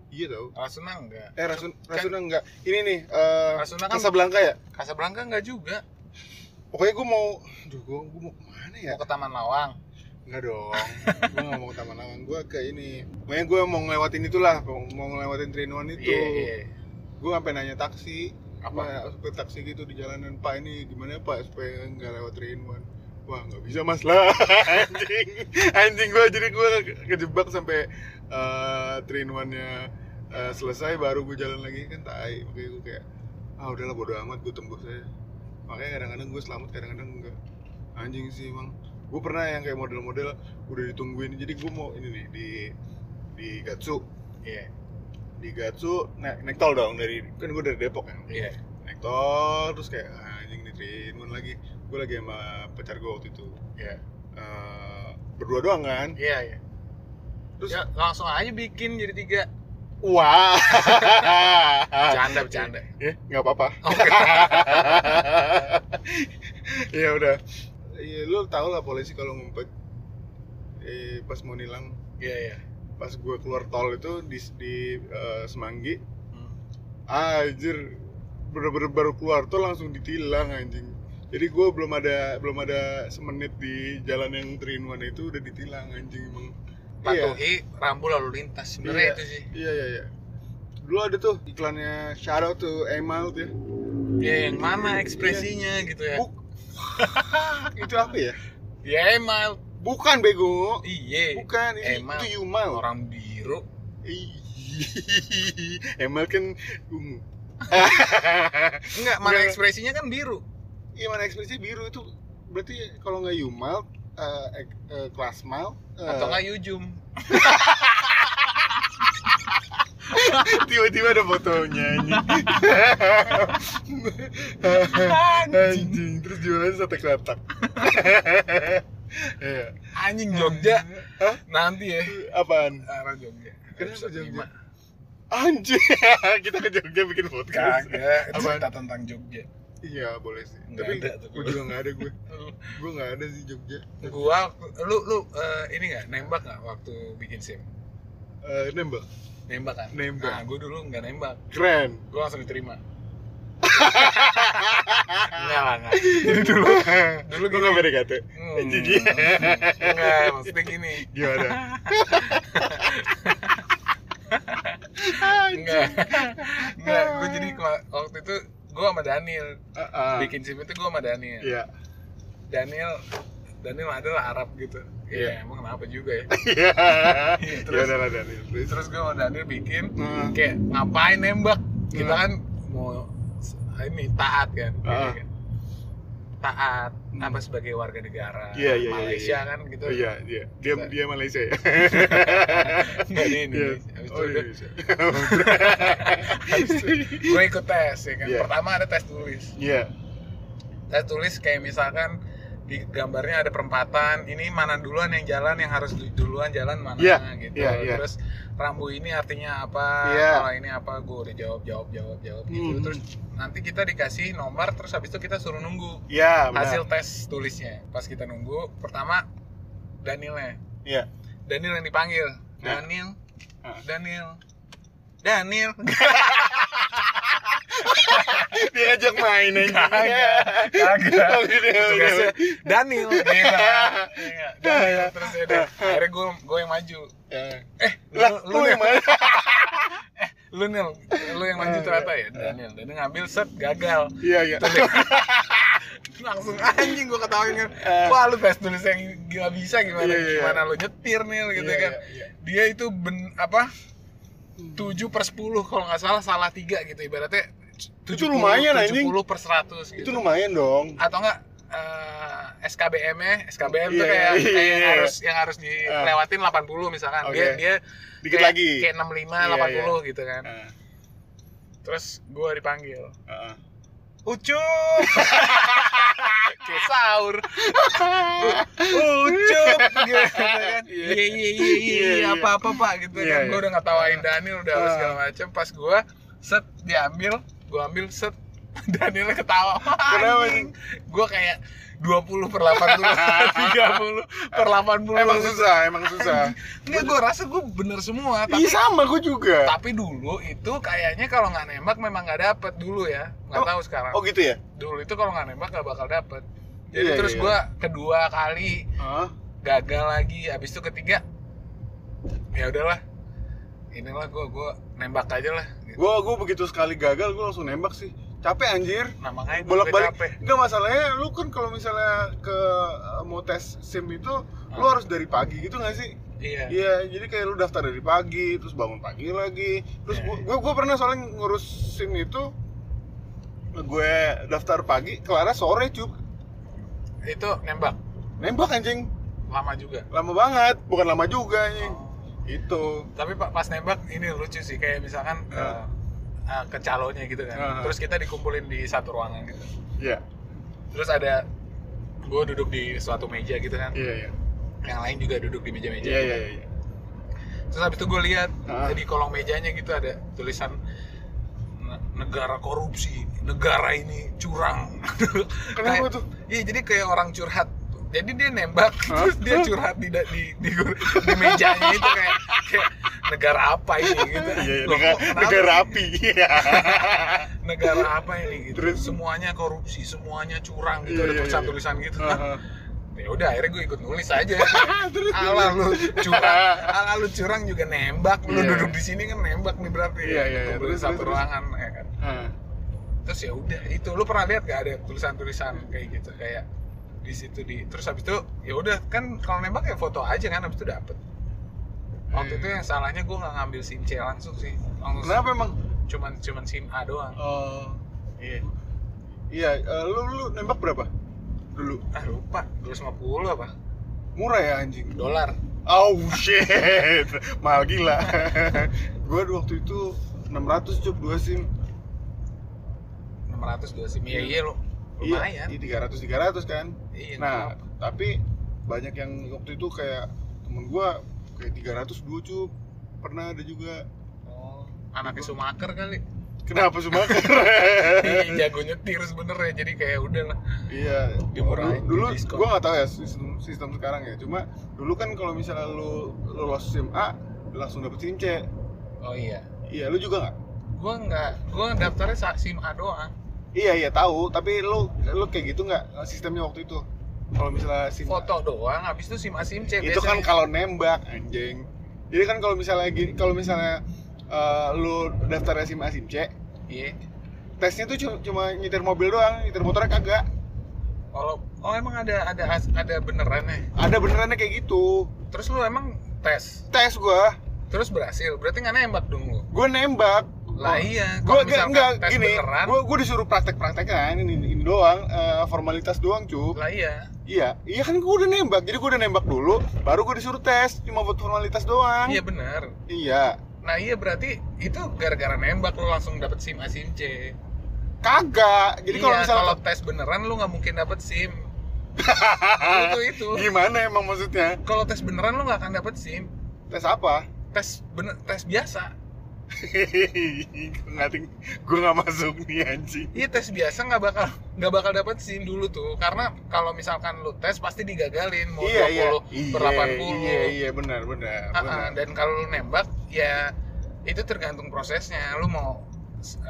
[SPEAKER 2] Iya tau
[SPEAKER 1] Rasuna enggak.
[SPEAKER 2] eh Rasun Rasuna enggak ini nih eh
[SPEAKER 1] Rasuna kan
[SPEAKER 2] Casablanca ya
[SPEAKER 1] Casablanca enggak juga.
[SPEAKER 2] pokoknya gue mau aduh gue gue mau ke mana ya
[SPEAKER 1] Mau ke Taman Lawang.
[SPEAKER 2] Enggak dong, gue gak mau ke Taman Lawang, gue ke ini Pokoknya gue mau ngelewatin itulah, mau mau ngelewatin Trinuan itu
[SPEAKER 1] Iya, iya.
[SPEAKER 2] Gue sampai nanya taksi
[SPEAKER 1] Apa?
[SPEAKER 2] Apa? Supaya taksi gitu di jalanan, Pak ini gimana Pak supaya nggak lewat Trinuan Wah nggak bisa mas. Lah, [laughs] anjing. Anjing gue, jadi gue kejebak sampai uh, Trinuannya uh, selesai baru gue jalan lagi. Kan tai Makanya gue kayak, ah udahlah bodo amat gue tembus aja. Makanya kadang-kadang gue selamat, kadang-kadang enggak. Anjing sih emang gue pernah yang kayak model-model udah ditungguin. Jadi gue mau ini nih di di Gatsu.
[SPEAKER 1] Iya.
[SPEAKER 2] di Gatsu naik, naik tol dong dari kan gue dari Depok kan
[SPEAKER 1] Iya.
[SPEAKER 2] naik tol terus kayak ah, anjing nih Trinun lagi gue lagi sama pacar gue waktu itu
[SPEAKER 1] Iya.
[SPEAKER 2] Eh, berdua doang kan
[SPEAKER 1] Iya, iya.
[SPEAKER 2] terus
[SPEAKER 1] Ya, langsung aja bikin jadi tiga.
[SPEAKER 2] wah [laughs]
[SPEAKER 1] Bercanda, bercanda.
[SPEAKER 2] ya nggak apa-apa
[SPEAKER 1] Oke. [laughs]
[SPEAKER 2] ya udah iya lu tau lah polisi kalau ngumpet eh, pas mau nilang
[SPEAKER 1] Iya, iya.
[SPEAKER 2] pas gue keluar tol itu di di eh, Semanggi
[SPEAKER 1] Hmm.
[SPEAKER 2] anjir bener-bener baru keluar tol langsung ditilang anjing jadi gue belum ada belum ada semenit di jalan yang Trinuan itu udah ditilang anjing emang iya
[SPEAKER 1] Patuhi rambu lalu lintas. Sebenarnya
[SPEAKER 2] Iya.
[SPEAKER 1] itu sih.
[SPEAKER 2] iya iya iya dulu ada tuh iklannya out to Emal tuh ya
[SPEAKER 1] Ya, yang mana ekspresinya gitu ya.
[SPEAKER 2] Buk. [laughs] itu apa ya
[SPEAKER 1] Ya, Emal.
[SPEAKER 2] bukan bego
[SPEAKER 1] Iya.
[SPEAKER 2] bukan itu,
[SPEAKER 1] Emal.
[SPEAKER 2] itu Yumal
[SPEAKER 1] Orang biru. [laughs]
[SPEAKER 2] Emal kan ungu [laughs]
[SPEAKER 1] Enggak, mana ekspresinya kan biru.
[SPEAKER 2] Iya mana ekspresi biru itu berarti kalau nggak Yumal, eh ek- eh, Klasmal, eh,
[SPEAKER 1] Atau enggak Yujum. [laughs]
[SPEAKER 2] tiba-tiba ada fotonya anjing. anjing terus jualan sate kelatak. Iya.
[SPEAKER 1] Anjing Jogja.
[SPEAKER 2] Hah?
[SPEAKER 1] Nanti ya.
[SPEAKER 2] Apaan?
[SPEAKER 1] Arah Jogja.
[SPEAKER 2] Kenapa Jogja? Anjing, [laughs] kita ke Jogja bikin podcast.
[SPEAKER 1] Kagak, cerita tentang Jogja.
[SPEAKER 2] Iya boleh sih.
[SPEAKER 1] Nggak
[SPEAKER 2] Tapi
[SPEAKER 1] ada tuh.
[SPEAKER 2] gue juga nggak ada gue. [laughs] Gue nggak ada sih Jogja.
[SPEAKER 1] Gua lu lu eh, ini nggak nembak nggak waktu bikin SIM?
[SPEAKER 2] Eh, nembak,
[SPEAKER 1] Nembak kan?
[SPEAKER 2] Nembak.
[SPEAKER 1] Nah, gua dulu nggak nembak.
[SPEAKER 2] keren.
[SPEAKER 1] Gua langsung diterima. [laughs] Enggak lah, enggak. Jadi dulu [laughs] dulu
[SPEAKER 2] Gue nggak PDKT.
[SPEAKER 1] Hmm,
[SPEAKER 2] Anjing.
[SPEAKER 1] Enggak, maksudnya gini.
[SPEAKER 2] Gimana?
[SPEAKER 1] Enggak. Enggak, gua jadi waktu itu gua sama Daniel
[SPEAKER 2] Ah, ah.
[SPEAKER 1] bikin SIM itu gua sama Daniel.
[SPEAKER 2] Iya.
[SPEAKER 1] Daniel Daniel adalah Arab gitu.
[SPEAKER 2] Iya.
[SPEAKER 1] Iya, emang kenapa juga ya? [laughs]
[SPEAKER 2] Iya.
[SPEAKER 1] Iya,
[SPEAKER 2] Ya
[SPEAKER 1] terus-
[SPEAKER 2] udah lah Daniel. Terus.
[SPEAKER 1] Terus gue sama Daniel bikin
[SPEAKER 2] Nah,
[SPEAKER 1] kayak ngapain nembak? Kita
[SPEAKER 2] Hmm.
[SPEAKER 1] kan mau ini taat kan.
[SPEAKER 2] Ah.
[SPEAKER 1] kan. Taat
[SPEAKER 2] Hmm.
[SPEAKER 1] apa sebagai warga negara
[SPEAKER 2] Iya, iya, iya,
[SPEAKER 1] Malaysia
[SPEAKER 2] iya.
[SPEAKER 1] kan gitu
[SPEAKER 2] iya, iya. Dia
[SPEAKER 1] Kita-
[SPEAKER 2] dia Malaysia ya. [laughs]
[SPEAKER 1] Nggak di
[SPEAKER 2] Iya.
[SPEAKER 1] Indonesia Habis itu
[SPEAKER 2] Oh, Indonesia. [laughs]
[SPEAKER 1] gue ikut tes ya kan
[SPEAKER 2] Iya.
[SPEAKER 1] pertama ada tes tulis
[SPEAKER 2] Iya.
[SPEAKER 1] tes tulis kayak misalkan di gambarnya ada perempatan ini mana duluan yang jalan yang harus du- duluan jalan mana
[SPEAKER 2] Iya,
[SPEAKER 1] gitu
[SPEAKER 2] iya, iya.
[SPEAKER 1] terus rambu ini artinya apa
[SPEAKER 2] Iya.
[SPEAKER 1] kalau ini apa gue udah jawab jawab jawab jawab gitu
[SPEAKER 2] Hmm.
[SPEAKER 1] terus nanti kita dikasih nomor terus habis itu kita suruh nunggu
[SPEAKER 2] Iya, benar.
[SPEAKER 1] hasil tes tulisnya pas kita nunggu pertama Danielnya
[SPEAKER 2] Iya.
[SPEAKER 1] Daniel yang dipanggil
[SPEAKER 2] Nah.
[SPEAKER 1] Daniel
[SPEAKER 2] Ah.
[SPEAKER 1] Daniel Daniel [laughs]
[SPEAKER 2] Dia ngajak main aja.
[SPEAKER 1] Kagak, kagak.
[SPEAKER 2] Oh, gitu,
[SPEAKER 1] tugasnya
[SPEAKER 2] gitu.
[SPEAKER 1] Daniel. [laughs] Iya, Daniel terus ya udah. Akhirnya gue gue yang maju.
[SPEAKER 2] Ya.
[SPEAKER 1] eh lu,
[SPEAKER 2] Lah,
[SPEAKER 1] lu,
[SPEAKER 2] yang mana? [laughs]
[SPEAKER 1] lu Nil. Lu yang maju ternyata ya? Daniel. Daniel ngambil set gagal.
[SPEAKER 2] Iya, iya. [laughs]
[SPEAKER 1] Langsung anjing gue ketawain kan
[SPEAKER 2] Ah.
[SPEAKER 1] wah lu tes tulis yang gak bisa gimana?
[SPEAKER 2] Iya, iya,
[SPEAKER 1] gimana lu nyetir Nil gitu kan? dia itu ben apa? 7 per 10 kalau nggak salah salah tiga gitu. Ibaratnya 70,
[SPEAKER 2] lumayan, anjing.
[SPEAKER 1] 70 per 100 gitu
[SPEAKER 2] Itu lumayan dong.
[SPEAKER 1] atau enggak eh, SKBM nya SKBM tuh
[SPEAKER 2] Iya,
[SPEAKER 1] kayak,
[SPEAKER 2] iya,
[SPEAKER 1] kayak yang harus yang harus dilewatin 80 misalkan
[SPEAKER 2] Oke.
[SPEAKER 1] dia dia
[SPEAKER 2] Dikit
[SPEAKER 1] kayak,
[SPEAKER 2] lagi.
[SPEAKER 1] kayak 65
[SPEAKER 2] Iya,
[SPEAKER 1] 80 gitu kan
[SPEAKER 2] Ah,
[SPEAKER 1] terus gua dipanggil
[SPEAKER 2] ah, ah.
[SPEAKER 1] Ucup [laughs] kayak sahur Ucup [laughs] gitu kan
[SPEAKER 2] Iya.
[SPEAKER 1] iya iya iya iya
[SPEAKER 2] Iya, iya.
[SPEAKER 1] apa apa pak gitu
[SPEAKER 2] Iya,
[SPEAKER 1] kan gua udah ngetawain Daniel udah
[SPEAKER 2] Ah.
[SPEAKER 1] segala macam pas gua set diambil gua ambil set. [laughs] Danielnya ketawa. [laughs]
[SPEAKER 2] Kenapa,
[SPEAKER 1] gua kayak 20 per 80 30 [laughs] per 80
[SPEAKER 2] Emang susah, emang susah.
[SPEAKER 1] Enggak, gue rasa gue bener semua Tapi
[SPEAKER 2] Iya sama gue juga.
[SPEAKER 1] tapi dulu itu kayaknya kalau nggak nembak memang nggak dapet dulu ya. Nggak
[SPEAKER 2] Oh,
[SPEAKER 1] tahu sekarang.
[SPEAKER 2] Oh gitu ya?
[SPEAKER 1] dulu itu kalau nggak nembak nggak bakal dapet. Jadi
[SPEAKER 2] Iya,
[SPEAKER 1] terus
[SPEAKER 2] iya.
[SPEAKER 1] gua kedua kali
[SPEAKER 2] Hah?
[SPEAKER 1] gagal lagi. Habis itu ketiga ya udahlah. Inilah gua gua nembak aja lah gitu.
[SPEAKER 2] Gue gue begitu sekali gagal gue langsung nembak sih. Capek anjir.
[SPEAKER 1] nah makanya gua
[SPEAKER 2] bolak balik
[SPEAKER 1] capek
[SPEAKER 2] enggak masalahnya lu kan kalau misalnya ke uh, mau tes sim itu lu
[SPEAKER 1] Ah.
[SPEAKER 2] harus dari pagi gitu nggak sih
[SPEAKER 1] iya
[SPEAKER 2] iya jadi kayak lu daftar dari pagi terus bangun pagi lagi terus
[SPEAKER 1] Iya.
[SPEAKER 2] gua, gua gua pernah soalnya ngurus sim itu gue daftar pagi kelar sore cup
[SPEAKER 1] itu nembak
[SPEAKER 2] nembak anjing
[SPEAKER 1] lama juga
[SPEAKER 2] lama banget bukan lama juga anjing itu.
[SPEAKER 1] Tapi pak pas nembak ini lucu sih. Kayak misalkan eh, eh, ke calonnya gitu kan.
[SPEAKER 2] Ah.
[SPEAKER 1] terus kita dikumpulin di satu ruangan gitu.
[SPEAKER 2] Iya.
[SPEAKER 1] Terus ada gue duduk di suatu meja gitu kan.
[SPEAKER 2] Iya iya.
[SPEAKER 1] Yang lain juga duduk di meja-meja
[SPEAKER 2] iya
[SPEAKER 1] gitu.
[SPEAKER 2] iya iya.
[SPEAKER 1] Terus habis itu gue lihat
[SPEAKER 2] Ah.
[SPEAKER 1] di kolong mejanya gitu ada tulisan "Ne- negara korupsi negara ini curang.
[SPEAKER 2] Kenapa
[SPEAKER 1] Kayak-
[SPEAKER 2] tuh?
[SPEAKER 1] iya jadi kayak orang curhat jadi dia nembak
[SPEAKER 2] Hah?
[SPEAKER 1] terus dia curhat di di di, di mejanya itu kayak kayak negara apa ini gitu
[SPEAKER 2] iya iya
[SPEAKER 1] Loh,
[SPEAKER 2] negara,
[SPEAKER 1] kenapa
[SPEAKER 2] negara api iya [laughs]
[SPEAKER 1] negara apa ini gitu
[SPEAKER 2] Terus?
[SPEAKER 1] semuanya korupsi semuanya curang gitu
[SPEAKER 2] Iya,
[SPEAKER 1] ada
[SPEAKER 2] iya, iya.
[SPEAKER 1] tulisan-tulisan gitu
[SPEAKER 2] ah.
[SPEAKER 1] ya udah akhirnya gue ikut nulis aja [laughs]
[SPEAKER 2] Terus?
[SPEAKER 1] ala lu curang [laughs] ala lu curang juga nembak lu
[SPEAKER 2] Iya.
[SPEAKER 1] duduk di sini kan nembak nih berarti
[SPEAKER 2] Iya, iya, iya. Terus,
[SPEAKER 1] satu
[SPEAKER 2] terus,
[SPEAKER 1] ruangan ya kan
[SPEAKER 2] Ah.
[SPEAKER 1] terus ya udah itu lu pernah lihat gak ada tulisan-tulisan kayak gitu kayak di situ di terus habis itu ya udah kan kalau nembak ya foto aja kan habis itu dapet waktu
[SPEAKER 2] Hmm.
[SPEAKER 1] itu yang salahnya gue nggak ngambil sim C langsung sih langsung
[SPEAKER 2] kenapa emang
[SPEAKER 1] cuman cuman sim A doang
[SPEAKER 2] Oh, iya. Iya, eh, lu lu nembak berapa? Dulu.
[SPEAKER 1] ah lupa 250 apa
[SPEAKER 2] Murah ya anjing.
[SPEAKER 1] dolar
[SPEAKER 2] Oh shit. [laughs] Mahal gila. [laughs] gua waktu itu 600 cup dua SIM.
[SPEAKER 1] 600 dua sim iya iya lo lumayan
[SPEAKER 2] Iya, 300 300 kan.
[SPEAKER 1] iya
[SPEAKER 2] Nah, tapi banyak yang waktu itu kayak temen gua kayak 300 dua cup. Pernah ada juga.
[SPEAKER 1] oh anaknya Sumaker kali
[SPEAKER 2] Kenapa Sumaker? [laughs]
[SPEAKER 1] Iya, jago nyetir sebenernya jadi kayak udah lah
[SPEAKER 2] Iya,
[SPEAKER 1] Dimurahin,
[SPEAKER 2] dulu, dulu
[SPEAKER 1] didiskon.
[SPEAKER 2] gua nggak tahu ya sistem, sistem sekarang ya. Cuma dulu kan kalau misalnya lu lolos SIM A langsung dapet SIM C.
[SPEAKER 1] oh iya
[SPEAKER 2] Iya, lu juga nggak?
[SPEAKER 1] gua nggak gua daftarnya sim A doang
[SPEAKER 2] Iya iya tahu, tapi lu lu kayak gitu nggak sistemnya waktu itu? Kalau misalnya SIM
[SPEAKER 1] foto doang habis itu sim A sim C
[SPEAKER 2] itu kan kalau nembak anjing. Jadi kan kalau misalnya gini, kalau misalnya eh, lu daftar SIM A SIM C,
[SPEAKER 1] iya
[SPEAKER 2] tesnya tuh cuma, cuma nyetir mobil doang, nyetir motornya kagak.
[SPEAKER 1] kalau oh emang ada ada ada benerannya
[SPEAKER 2] Ada benerannya kayak gitu.
[SPEAKER 1] terus lu emang tes
[SPEAKER 2] Tes gua,
[SPEAKER 1] terus berhasil berarti nggak nembak dong lu
[SPEAKER 2] gua nembak.
[SPEAKER 1] Lah iya,
[SPEAKER 2] gue
[SPEAKER 1] kalau
[SPEAKER 2] enggak, gini gue gue disuruh praktek-praktekan ini, ini doang eh, formalitas doang cuy
[SPEAKER 1] lah iya.
[SPEAKER 2] iya iya kan gue udah nembak jadi gue udah nembak dulu baru gue disuruh tes cuma buat formalitas doang
[SPEAKER 1] Iya benar.
[SPEAKER 2] iya
[SPEAKER 1] Nah iya berarti itu gara-gara nembak lo langsung dapet SIM A SIM C.
[SPEAKER 2] kagak jadi kalau
[SPEAKER 1] iya,
[SPEAKER 2] misalnya
[SPEAKER 1] kalau tes beneran lu nggak mungkin dapet SIM. [laughs] itu itu.
[SPEAKER 2] gimana emang maksudnya
[SPEAKER 1] Kalau tes beneran lu nggak akan dapet SIM.
[SPEAKER 2] tes apa
[SPEAKER 1] Tes bener tes biasa.
[SPEAKER 2] Ting- gue nggak masuk nih anjing.
[SPEAKER 1] Iya tes biasa nggak bakal nggak bakal dapet SIM dulu tuh. Karena kalau misalkan lu tes pasti digagalin mau
[SPEAKER 2] iya iya.
[SPEAKER 1] 20 per 80
[SPEAKER 2] iya iya benar benar
[SPEAKER 1] Ah, ah,
[SPEAKER 2] benar.
[SPEAKER 1] dan kalau lu nembak ya itu tergantung prosesnya. Lu mau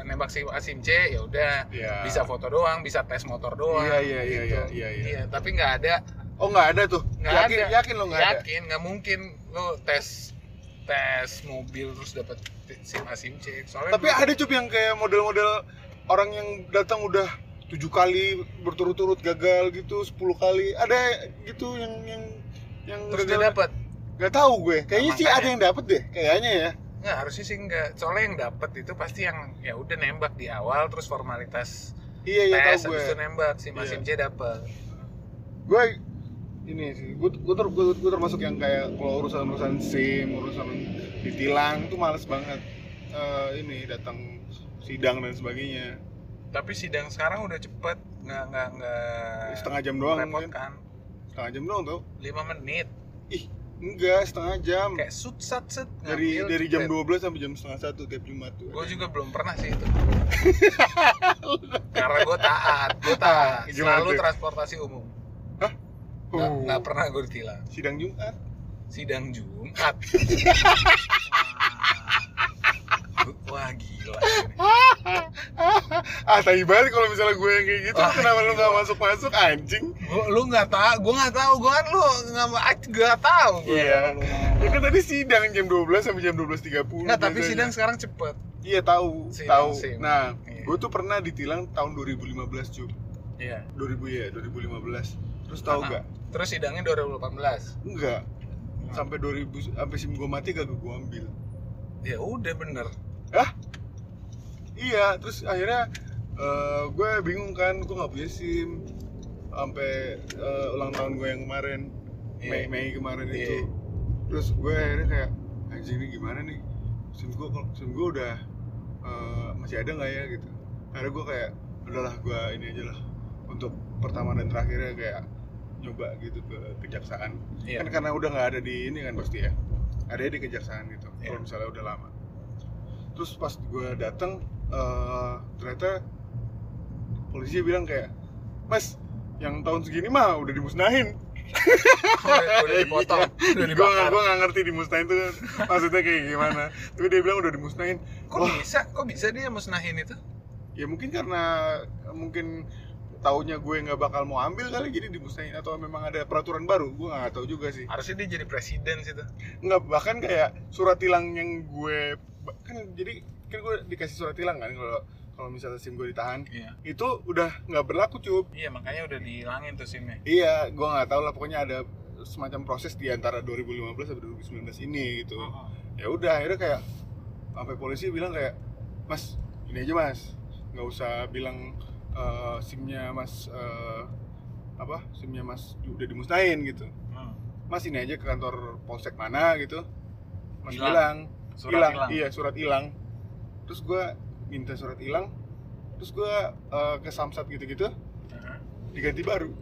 [SPEAKER 1] nembak SIM A SIM C ya udah.
[SPEAKER 2] Iya.
[SPEAKER 1] bisa foto doang bisa tes motor doang
[SPEAKER 2] Iya, iya, iya,
[SPEAKER 1] gitu.
[SPEAKER 2] iya, iya, iya.
[SPEAKER 1] tapi nggak ada.
[SPEAKER 2] Oh nggak ada tuh?
[SPEAKER 1] Nggak
[SPEAKER 2] yakin
[SPEAKER 1] ada.
[SPEAKER 2] yakin lo nggak ada?
[SPEAKER 1] Yakin nggak mungkin lu tes tes mobil terus dapat SIM A SIM C. Soalnya
[SPEAKER 2] tapi
[SPEAKER 1] dulu-
[SPEAKER 2] ada cup yang kayak model-model orang yang datang udah tujuh kali berturut-turut gagal gitu 10 kali. Ada gitu yang yang yang
[SPEAKER 1] terus dia dapat
[SPEAKER 2] nggak tahu gue. Kayaknya
[SPEAKER 1] Nah,
[SPEAKER 2] sih ada yang dapat deh kayaknya ya.
[SPEAKER 1] Nggak harusnya sih nggak. Soalnya yang dapat itu pasti yang ya udah nembak di awal terus formalitas
[SPEAKER 2] iya iya
[SPEAKER 1] tes
[SPEAKER 2] tahu gue.
[SPEAKER 1] habis itu nembak. SIM A
[SPEAKER 2] Iya.
[SPEAKER 1] C dapat
[SPEAKER 2] gue ini sih gue gue, ter, gue, gue termasuk yang kayak kalau urusan urusan sim urusan ditilang tuh males banget Eh, ini datang sidang dan sebagainya.
[SPEAKER 1] Tapi sidang sekarang udah cepet nggak nggak nggak
[SPEAKER 2] setengah jam doang mungkin.
[SPEAKER 1] merepotkan.
[SPEAKER 2] Setengah jam doang tuh
[SPEAKER 1] lima menit.
[SPEAKER 2] Ih enggak setengah jam.
[SPEAKER 1] Kayak sut sat set
[SPEAKER 2] dari dari jam 12 sampai jam setengah satu tiap jumat tuh.
[SPEAKER 1] Gue juga belum pernah sih itu. [laughs] Karena gue taat gue taat.
[SPEAKER 2] Gimana
[SPEAKER 1] selalu
[SPEAKER 2] tuh?
[SPEAKER 1] transportasi umum nggak
[SPEAKER 2] Uh,
[SPEAKER 1] nggak pernah gue ditilang.
[SPEAKER 2] Sidang jumat.
[SPEAKER 1] Sidang jumat. [laughs] Wah gila.
[SPEAKER 2] Ah tai banget kalau misalnya gue yang kayak gitu
[SPEAKER 1] Wah,
[SPEAKER 2] kenapa lu
[SPEAKER 1] gila.
[SPEAKER 2] nggak masuk masuk anjing?
[SPEAKER 1] Gua, lu nggak tahu gue nggak tahu gue kan lu nggak nggak tahu.
[SPEAKER 2] Iya. ya kan tadi sidang jam 12 sampai jam 12.30
[SPEAKER 1] nggak tapi
[SPEAKER 2] biasanya.
[SPEAKER 1] sidang sekarang cepet.
[SPEAKER 2] Iya tahu
[SPEAKER 1] Sidang
[SPEAKER 2] tahu. nah
[SPEAKER 1] Iya.
[SPEAKER 2] gue tuh pernah ditilang tahun 2015 cuy
[SPEAKER 1] iya.
[SPEAKER 2] 2000 ya 2015 terus tahu
[SPEAKER 1] Ah,
[SPEAKER 2] gak
[SPEAKER 1] terus sidangnya 2018
[SPEAKER 2] enggak sampai 2000 sampai sim gue mati gak gue ambil
[SPEAKER 1] ya udah bener
[SPEAKER 2] Hah? Iya, terus akhirnya eh, gue bingung kan, gue nggak punya SIM sampai eh, ulang tahun gue yang kemarin
[SPEAKER 1] Iya.
[SPEAKER 2] Mei Mei kemarin
[SPEAKER 1] Iya.
[SPEAKER 2] itu. Terus gue akhirnya kayak anjing ini gimana nih? SIM gue SIM gue udah eh, masih ada nggak ya gitu. Akhirnya gue kayak udahlah gue ini aja lah untuk pertama dan terakhirnya kayak nyoba gitu ke kejaksaan.
[SPEAKER 1] Iya.
[SPEAKER 2] Kan karena udah nggak ada di ini kan pasti ya. Ada di kejaksaan gitu.
[SPEAKER 1] Iya.
[SPEAKER 2] Kalau misalnya udah lama terus pas gue datang eh, ternyata polisi bilang kayak mas yang tahun segini mah udah dimusnahin
[SPEAKER 1] udah, dipotong [laughs] udah
[SPEAKER 2] gue gue nggak ngerti dimusnahin tuh maksudnya kayak gimana tapi dia bilang udah dimusnahin
[SPEAKER 1] kok
[SPEAKER 2] Wah,
[SPEAKER 1] bisa kok bisa dia musnahin itu
[SPEAKER 2] ya mungkin karena mungkin taunya gue nggak bakal mau ambil kali jadi dimusnahin atau memang ada peraturan baru gue nggak tahu juga sih.
[SPEAKER 1] Harusnya dia jadi presiden sih tuh
[SPEAKER 2] nggak bahkan kayak surat tilang yang gue kan jadi kan gue dikasih surat tilang kan kalau kalau misalnya sim gue ditahan.
[SPEAKER 1] Iya.
[SPEAKER 2] Itu udah nggak berlaku cup.
[SPEAKER 1] Iya makanya udah dihilangin tuh simnya.
[SPEAKER 2] Iya gue nggak tahu lah pokoknya ada semacam proses di antara 2015 sampai 2019 ini gitu. Ya udah akhirnya kayak sampai polisi bilang kayak mas ini aja mas. Nggak usah bilang eh, simnya mas eh, apa simnya mas udah dimusnahin gitu.
[SPEAKER 1] Hmm.
[SPEAKER 2] mas ini aja ke kantor polsek mana gitu. Mas
[SPEAKER 1] Hilang.
[SPEAKER 2] hilang. iya surat hilang. Terus gue minta surat hilang. Terus gue eh, ke samsat gitu-gitu.
[SPEAKER 1] Heeh.
[SPEAKER 2] diganti baru. [laughs]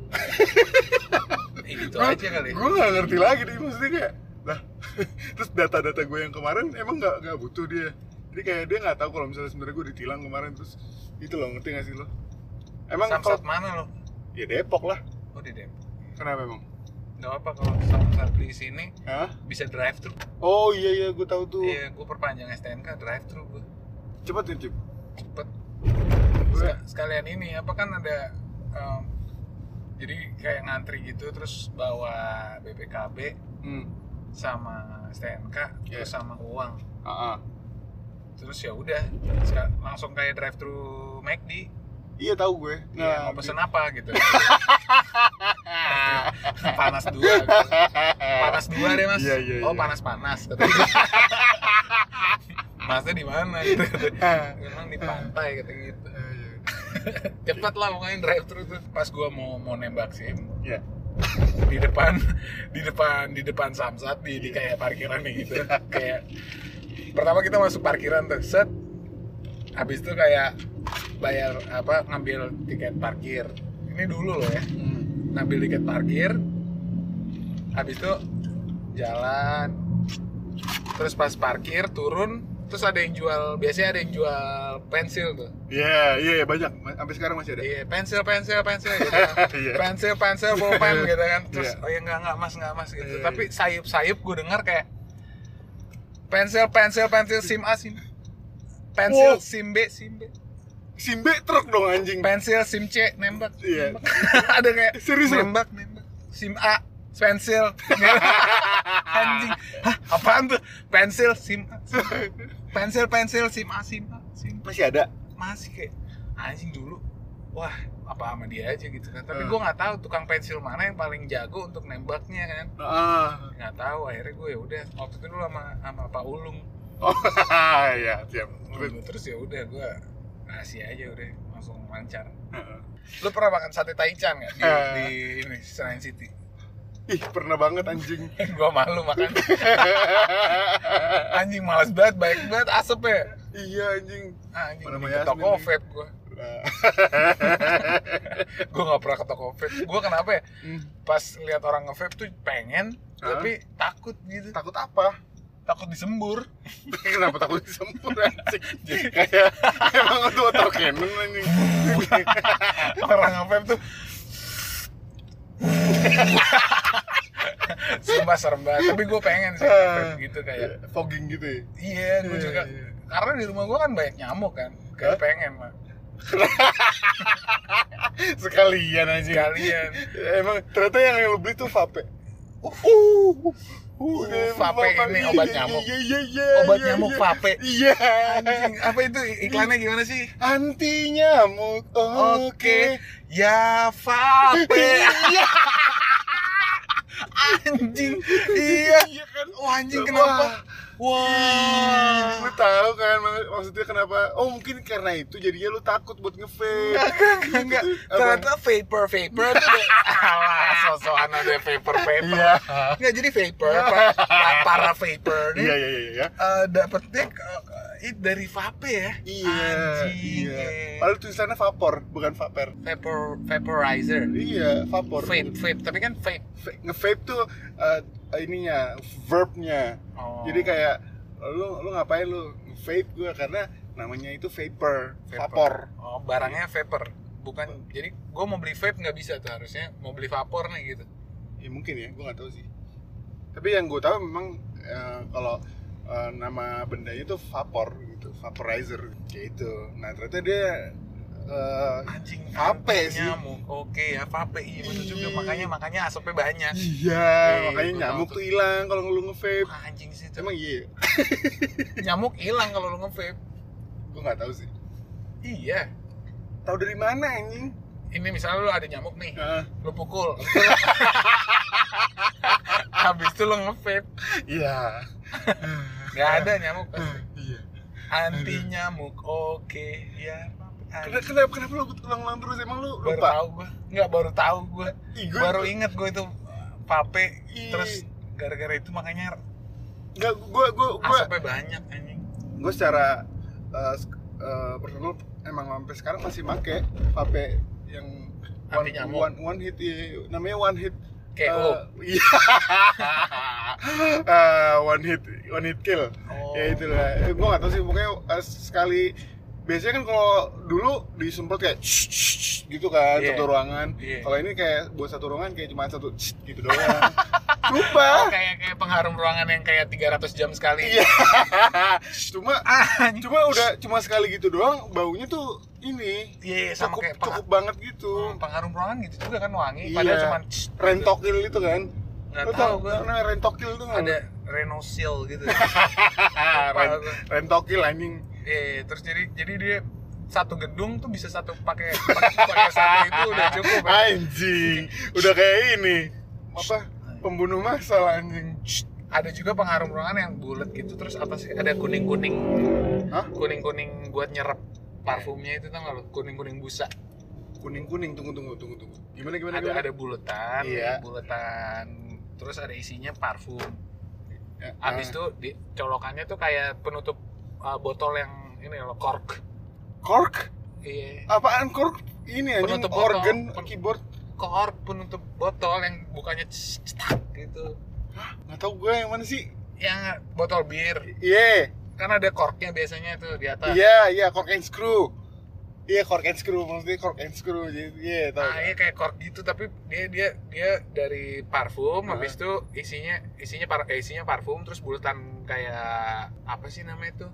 [SPEAKER 1] Eh, gitu aja kali.
[SPEAKER 2] gue nggak ngerti lagi deh maksudnya kayak lah [laughs] terus data-data gue yang kemarin emang nggak nggak butuh dia. Jadi kayak dia nggak tahu kalau misalnya sebenarnya gue ditilang kemarin terus itu loh ngerti gak sih lo emang
[SPEAKER 1] samsat
[SPEAKER 2] kalau
[SPEAKER 1] mana lo
[SPEAKER 2] ya Depok lah.
[SPEAKER 1] Oh di Depok.
[SPEAKER 2] Kenapa emang?
[SPEAKER 1] Nggak apa kalau samsat di sini
[SPEAKER 2] Hah?
[SPEAKER 1] bisa drive thru
[SPEAKER 2] oh iya iya gue tahu tuh.
[SPEAKER 1] Iya gue perpanjang STNK drive thru gue
[SPEAKER 2] cepet ya cip
[SPEAKER 1] cepet.
[SPEAKER 2] Gue-
[SPEAKER 1] Sek- sekalian ini apa kan ada em, jadi kayak ngantri gitu terus bawa BPKB
[SPEAKER 2] hmm.
[SPEAKER 1] sama STNK
[SPEAKER 2] Iya.
[SPEAKER 1] terus sama uang.
[SPEAKER 2] Ah, ah.
[SPEAKER 1] terus ya udah langsung kayak drive thru McD
[SPEAKER 2] iya tahu gue.
[SPEAKER 1] Iya, mau
[SPEAKER 2] bi-
[SPEAKER 1] pesen apa gitu. [laughs] Panas dua. Gitu. panas dua deh mas.
[SPEAKER 2] Iya, iya,
[SPEAKER 1] oh
[SPEAKER 2] iya.
[SPEAKER 1] panas panas [laughs] masnya di mana gitu memang di pantai kata gitu.
[SPEAKER 2] Iya. [laughs]
[SPEAKER 1] cepet lah pokoknya drive thru tuh. Pas gua mau mau nembak sim
[SPEAKER 2] Iya.
[SPEAKER 1] di depan di depan di depan samsat di, di kayak parkiran nih gitu. Kayak pertama kita masuk parkiran tuh set. Habis itu kayak bayar apa ngambil tiket parkir ini dulu loh ya
[SPEAKER 2] Hmm.
[SPEAKER 1] ngambil tiket parkir habis itu jalan terus pas parkir turun terus ada yang jual biasanya ada yang jual pensil tuh
[SPEAKER 2] Iya, iya iya, banyak. Ma- Sampai sekarang masih ada.
[SPEAKER 1] Iya, pensil, pensil, pensil gitu kan. [laughs]
[SPEAKER 2] Iya.
[SPEAKER 1] pensil, pensil, pulpen [laughs] gitu kan. Terus
[SPEAKER 2] Iya.
[SPEAKER 1] oh ya enggak enggak Mas, enggak Mas gitu.
[SPEAKER 2] Iya,
[SPEAKER 1] Tapi
[SPEAKER 2] iya.
[SPEAKER 1] sayup-sayup gue dengar kayak pensil, pensil, pensil, sim A, sim
[SPEAKER 2] Wow.
[SPEAKER 1] pensil, sim B, sim B.
[SPEAKER 2] Sim B truk dong anjing.
[SPEAKER 1] Pensil, sim C, nembak.
[SPEAKER 2] Iya.
[SPEAKER 1] nembak. [laughs] ada kayak
[SPEAKER 2] Serius
[SPEAKER 1] nembak, nembak. Sim A, pensil. [laughs] Anjing. Hah, apaan tuh? Pensil, sim A. Pensil, pensil, sim A, sim A, sim A.
[SPEAKER 2] Masih ada.
[SPEAKER 1] masih kayak anjing dulu wah apa sama dia aja gitu kan tapi
[SPEAKER 2] Hmm.
[SPEAKER 1] gue nggak tahu tukang pensil mana yang paling jago untuk nembaknya kan
[SPEAKER 2] Ah.
[SPEAKER 1] nggak tahu akhirnya gue ya udah waktu itu dulu sama sama Pak Ulung
[SPEAKER 2] Oh, [laughs] iya, siap.
[SPEAKER 1] terus ya udah gue kasih aja udah langsung lancar lu pernah makan sate taichan nggak di,
[SPEAKER 2] Eh.
[SPEAKER 1] di ini Senayan City
[SPEAKER 2] Ih, pernah banget anjing. [laughs]
[SPEAKER 1] gue malu makan [laughs] anjing malas banget baik banget asep ya
[SPEAKER 2] iya anjing.
[SPEAKER 1] anjing
[SPEAKER 2] Mana
[SPEAKER 1] di toko vape gue
[SPEAKER 2] Nah.
[SPEAKER 1] gue nggak pernah ke toko vape gue kenapa ya
[SPEAKER 2] Hmm.
[SPEAKER 1] pas lihat orang nge-vape tuh pengen
[SPEAKER 2] Hah?
[SPEAKER 1] tapi takut gitu
[SPEAKER 2] Takut apa?
[SPEAKER 1] Takut disembur [laughs]
[SPEAKER 2] Kenapa takut disempur anjing? Kayak emang tuh otak Canon anjing. [laughs]
[SPEAKER 1] orang nge-vape tuh [laughs] Sumpah serem banget, tapi gue pengen sih nge-vape gitu kayak
[SPEAKER 2] fogging gitu ya.
[SPEAKER 1] Iya, gue
[SPEAKER 2] Iya,
[SPEAKER 1] juga
[SPEAKER 2] iya.
[SPEAKER 1] Karena di rumah gue kan banyak nyamuk kan Kayak
[SPEAKER 2] Hah?
[SPEAKER 1] pengen mah
[SPEAKER 2] Sekalian anjing.
[SPEAKER 1] Sekalian
[SPEAKER 2] Emang ternyata yang lu beli tuh vape.
[SPEAKER 1] Uh,
[SPEAKER 2] Uh,
[SPEAKER 1] vape ini obat
[SPEAKER 2] iya,
[SPEAKER 1] nyamuk.
[SPEAKER 2] Iya, iya, iya.
[SPEAKER 1] Obat
[SPEAKER 2] iya,
[SPEAKER 1] nyamuk
[SPEAKER 2] iya.
[SPEAKER 1] vape.
[SPEAKER 2] Iya.
[SPEAKER 1] Apa itu iklannya gimana sih?
[SPEAKER 2] Anti nyamuk. Oke.
[SPEAKER 1] Oke, ya vape
[SPEAKER 2] Iya.
[SPEAKER 1] Anjing, iya
[SPEAKER 2] Iya kan.
[SPEAKER 1] Oh anjing kenapa?
[SPEAKER 2] Wah.
[SPEAKER 1] Wah
[SPEAKER 2] Lu tahu kan maksudnya kenapa? Oh, mungkin karena itu jadinya lu takut buat nge-vape.
[SPEAKER 1] Enggak, enggak, enggak.
[SPEAKER 2] Apa?
[SPEAKER 1] Ternyata vapor, vapor deh. Alah, sosokan ada vapor, vapor.
[SPEAKER 2] Iya.
[SPEAKER 1] Enggak, jadi vapor, pa- para vapor nih.
[SPEAKER 2] Iya, iya, iya, iya.
[SPEAKER 1] eh, dapetnya eh, it dari vape ya.
[SPEAKER 2] Iya,
[SPEAKER 1] Anjing.
[SPEAKER 2] iya.
[SPEAKER 1] eh.
[SPEAKER 2] Padahal tulisannya vapor, bukan vaper.
[SPEAKER 1] Vapor, vaporizer.
[SPEAKER 2] Iya, vapor.
[SPEAKER 1] Vape, vape, tapi kan vape.
[SPEAKER 2] Va- Nge-vape tuh eh, ininya, verbnya.
[SPEAKER 1] Oh.
[SPEAKER 2] Jadi kayak lu lu ngapain lu nge-vape gue karena namanya itu vapor, vapor.
[SPEAKER 1] Oh, barangnya vapor. Bukan, jadi gue mau beli vape nggak bisa tuh harusnya mau beli vapor nih gitu.
[SPEAKER 2] Ya mungkin ya, gue nggak tahu sih. Tapi yang gue tahu memang eh, kalau eh, nama bendanya itu vapor gitu, vaporizer kayak itu. Nah ternyata dia eh,
[SPEAKER 1] Anjing, anti
[SPEAKER 2] sih.
[SPEAKER 1] nyamuk. Oke ya, vape. Iya betul juga.
[SPEAKER 2] Iya.
[SPEAKER 1] Makanya makanya asapnya banyak.
[SPEAKER 2] iya,
[SPEAKER 1] Eh,
[SPEAKER 2] makanya
[SPEAKER 1] gua
[SPEAKER 2] nyamuk tuh hilang kalau lu nge-vape.
[SPEAKER 1] Anjing sih itu.
[SPEAKER 2] Emang iya, [laughs]
[SPEAKER 1] Nyamuk hilang kalau lu nge-vape.
[SPEAKER 2] gue nggak tahu sih.
[SPEAKER 1] Iya.
[SPEAKER 2] Tahu dari mana anjing?
[SPEAKER 1] Ini misalnya lu ada nyamuk nih,
[SPEAKER 2] Ah,
[SPEAKER 1] lu pukul. [laughs] Habis itu lu nge-vape.
[SPEAKER 2] Iya. [laughs]
[SPEAKER 1] Nggak ada nyamuk pasti.
[SPEAKER 2] Iya.
[SPEAKER 1] Anti nyamuk. Oke, ya.
[SPEAKER 2] Kenapa, kenapa, kenapa lu ulang-ulang terus? Emang lu
[SPEAKER 1] baru
[SPEAKER 2] lupa?
[SPEAKER 1] tahu gua. Nggak baru tahu gua.
[SPEAKER 2] Ih, gua-
[SPEAKER 1] Baru inget gua itu vape.
[SPEAKER 2] Ih.
[SPEAKER 1] Terus gara-gara itu makanya
[SPEAKER 2] Nggak, gua, gua, gua,
[SPEAKER 1] asapnya banyak anjing.
[SPEAKER 2] gue secara uh, uh, personal emang sampai sekarang masih make vape yang one, one, one hit iya, namanya one hit
[SPEAKER 1] KO.
[SPEAKER 2] uh, [laughs] iya Uh, one hit one hit kill
[SPEAKER 1] Oh.
[SPEAKER 2] ya itulah gue gak tau sih pokoknya uh, sekali biasanya kan kalau dulu disemprot kayak shh, shh, shh, gitu kan
[SPEAKER 1] Iya.
[SPEAKER 2] satu ruangan
[SPEAKER 1] Iya.
[SPEAKER 2] kalau ini kayak buat satu ruangan kayak cuma satu shh, gitu doang [laughs]
[SPEAKER 1] Oh,
[SPEAKER 2] lupa
[SPEAKER 1] kayak kayak pengharum ruangan yang kayak 300 jam sekali.
[SPEAKER 2] iya [laughs] [laughs] cuma cuma udah cuma sekali gitu doang baunya tuh ini
[SPEAKER 1] Iya, sama
[SPEAKER 2] cukup
[SPEAKER 1] kayak
[SPEAKER 2] cukup banget gitu
[SPEAKER 1] Hmm, pengharum ruangan gitu juga kan wangi,
[SPEAKER 2] Iya.
[SPEAKER 1] padahal cuma
[SPEAKER 2] rentokil itu kan
[SPEAKER 1] tahu
[SPEAKER 2] tau
[SPEAKER 1] gua.
[SPEAKER 2] namanya rentokil tuh?
[SPEAKER 1] Ada renosil gitu.
[SPEAKER 2] Ren- rentokil anjing
[SPEAKER 1] Iya, terus jadi jadi dia satu gedung tuh bisa satu pakai pakai satu itu udah cukup. kan?
[SPEAKER 2] anjing udah kayak ini. Apa? Pembunuh massal anjing.
[SPEAKER 1] Ada juga pengharum ruangan yang bulat gitu terus atasnya ada kuning kuning
[SPEAKER 2] Hah?
[SPEAKER 1] kuning kuning buat nyerap parfumnya itu tau gak lo? Kuning kuning busa.
[SPEAKER 2] Kuning kuning tunggu tunggu tunggu tunggu. Gimana gimana
[SPEAKER 1] ada
[SPEAKER 2] gimana?
[SPEAKER 1] ada buletan
[SPEAKER 2] Iya.
[SPEAKER 1] buletan terus ada isinya parfum.
[SPEAKER 2] Ya,
[SPEAKER 1] abis
[SPEAKER 2] ah.
[SPEAKER 1] itu di colokannya tuh kayak penutup uh, botol yang ini loh cork.
[SPEAKER 2] Cork?
[SPEAKER 1] Iya.
[SPEAKER 2] Apaan cork? Ini anjing
[SPEAKER 1] Penutup botol.
[SPEAKER 2] organ
[SPEAKER 1] Pen-
[SPEAKER 2] keyboard.
[SPEAKER 1] Cork penutup botol yang bukannya cetak gitu.
[SPEAKER 2] Nggak tahu gue yang mana sih.
[SPEAKER 1] Yang botol bir.
[SPEAKER 2] Iya.
[SPEAKER 1] Kan ada corknya biasanya tuh di atas.
[SPEAKER 2] Iya iya cork and screw. Iya cork and screw maksudnya cork and screw jadi iya tahu
[SPEAKER 1] Nah, iya kayak cork gitu tapi dia dia dia dari parfum
[SPEAKER 2] Hah?
[SPEAKER 1] habis itu isinya isinya par eh, isinya parfum terus bulatan kayak apa sih namanya itu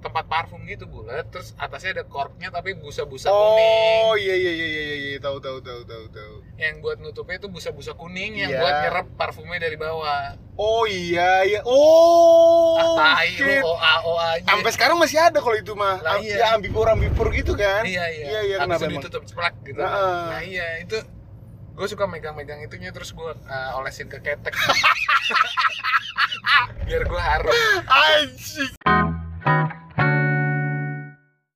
[SPEAKER 1] tempat parfum gitu bulat terus atasnya ada corknya tapi busa-busa
[SPEAKER 2] oh
[SPEAKER 1] kuning.
[SPEAKER 2] iya iya iya iya iya. Tahu tahu tahu tahu tahu.
[SPEAKER 1] Yang buat nutupnya itu busa-busa kuning yang
[SPEAKER 2] Iya.
[SPEAKER 1] buat nyerap parfumnya dari bawah.
[SPEAKER 2] Oh iya iya. Oh
[SPEAKER 1] ah tai lu
[SPEAKER 2] shit.
[SPEAKER 1] OA OA aja.
[SPEAKER 2] Sampai sekarang masih ada kalau itu mah.
[SPEAKER 1] Lah, iya.
[SPEAKER 2] ya ambipur ambipur gitu kan?
[SPEAKER 1] Iya iya.
[SPEAKER 2] Iya iya kenapa
[SPEAKER 1] itu ditutup ceplak gitu.
[SPEAKER 2] Nah.
[SPEAKER 1] nah iya itu gue suka megang-megang itunya terus gue uh, olesin ke ketek. [laughs] Biar gue harum.
[SPEAKER 2] Anjing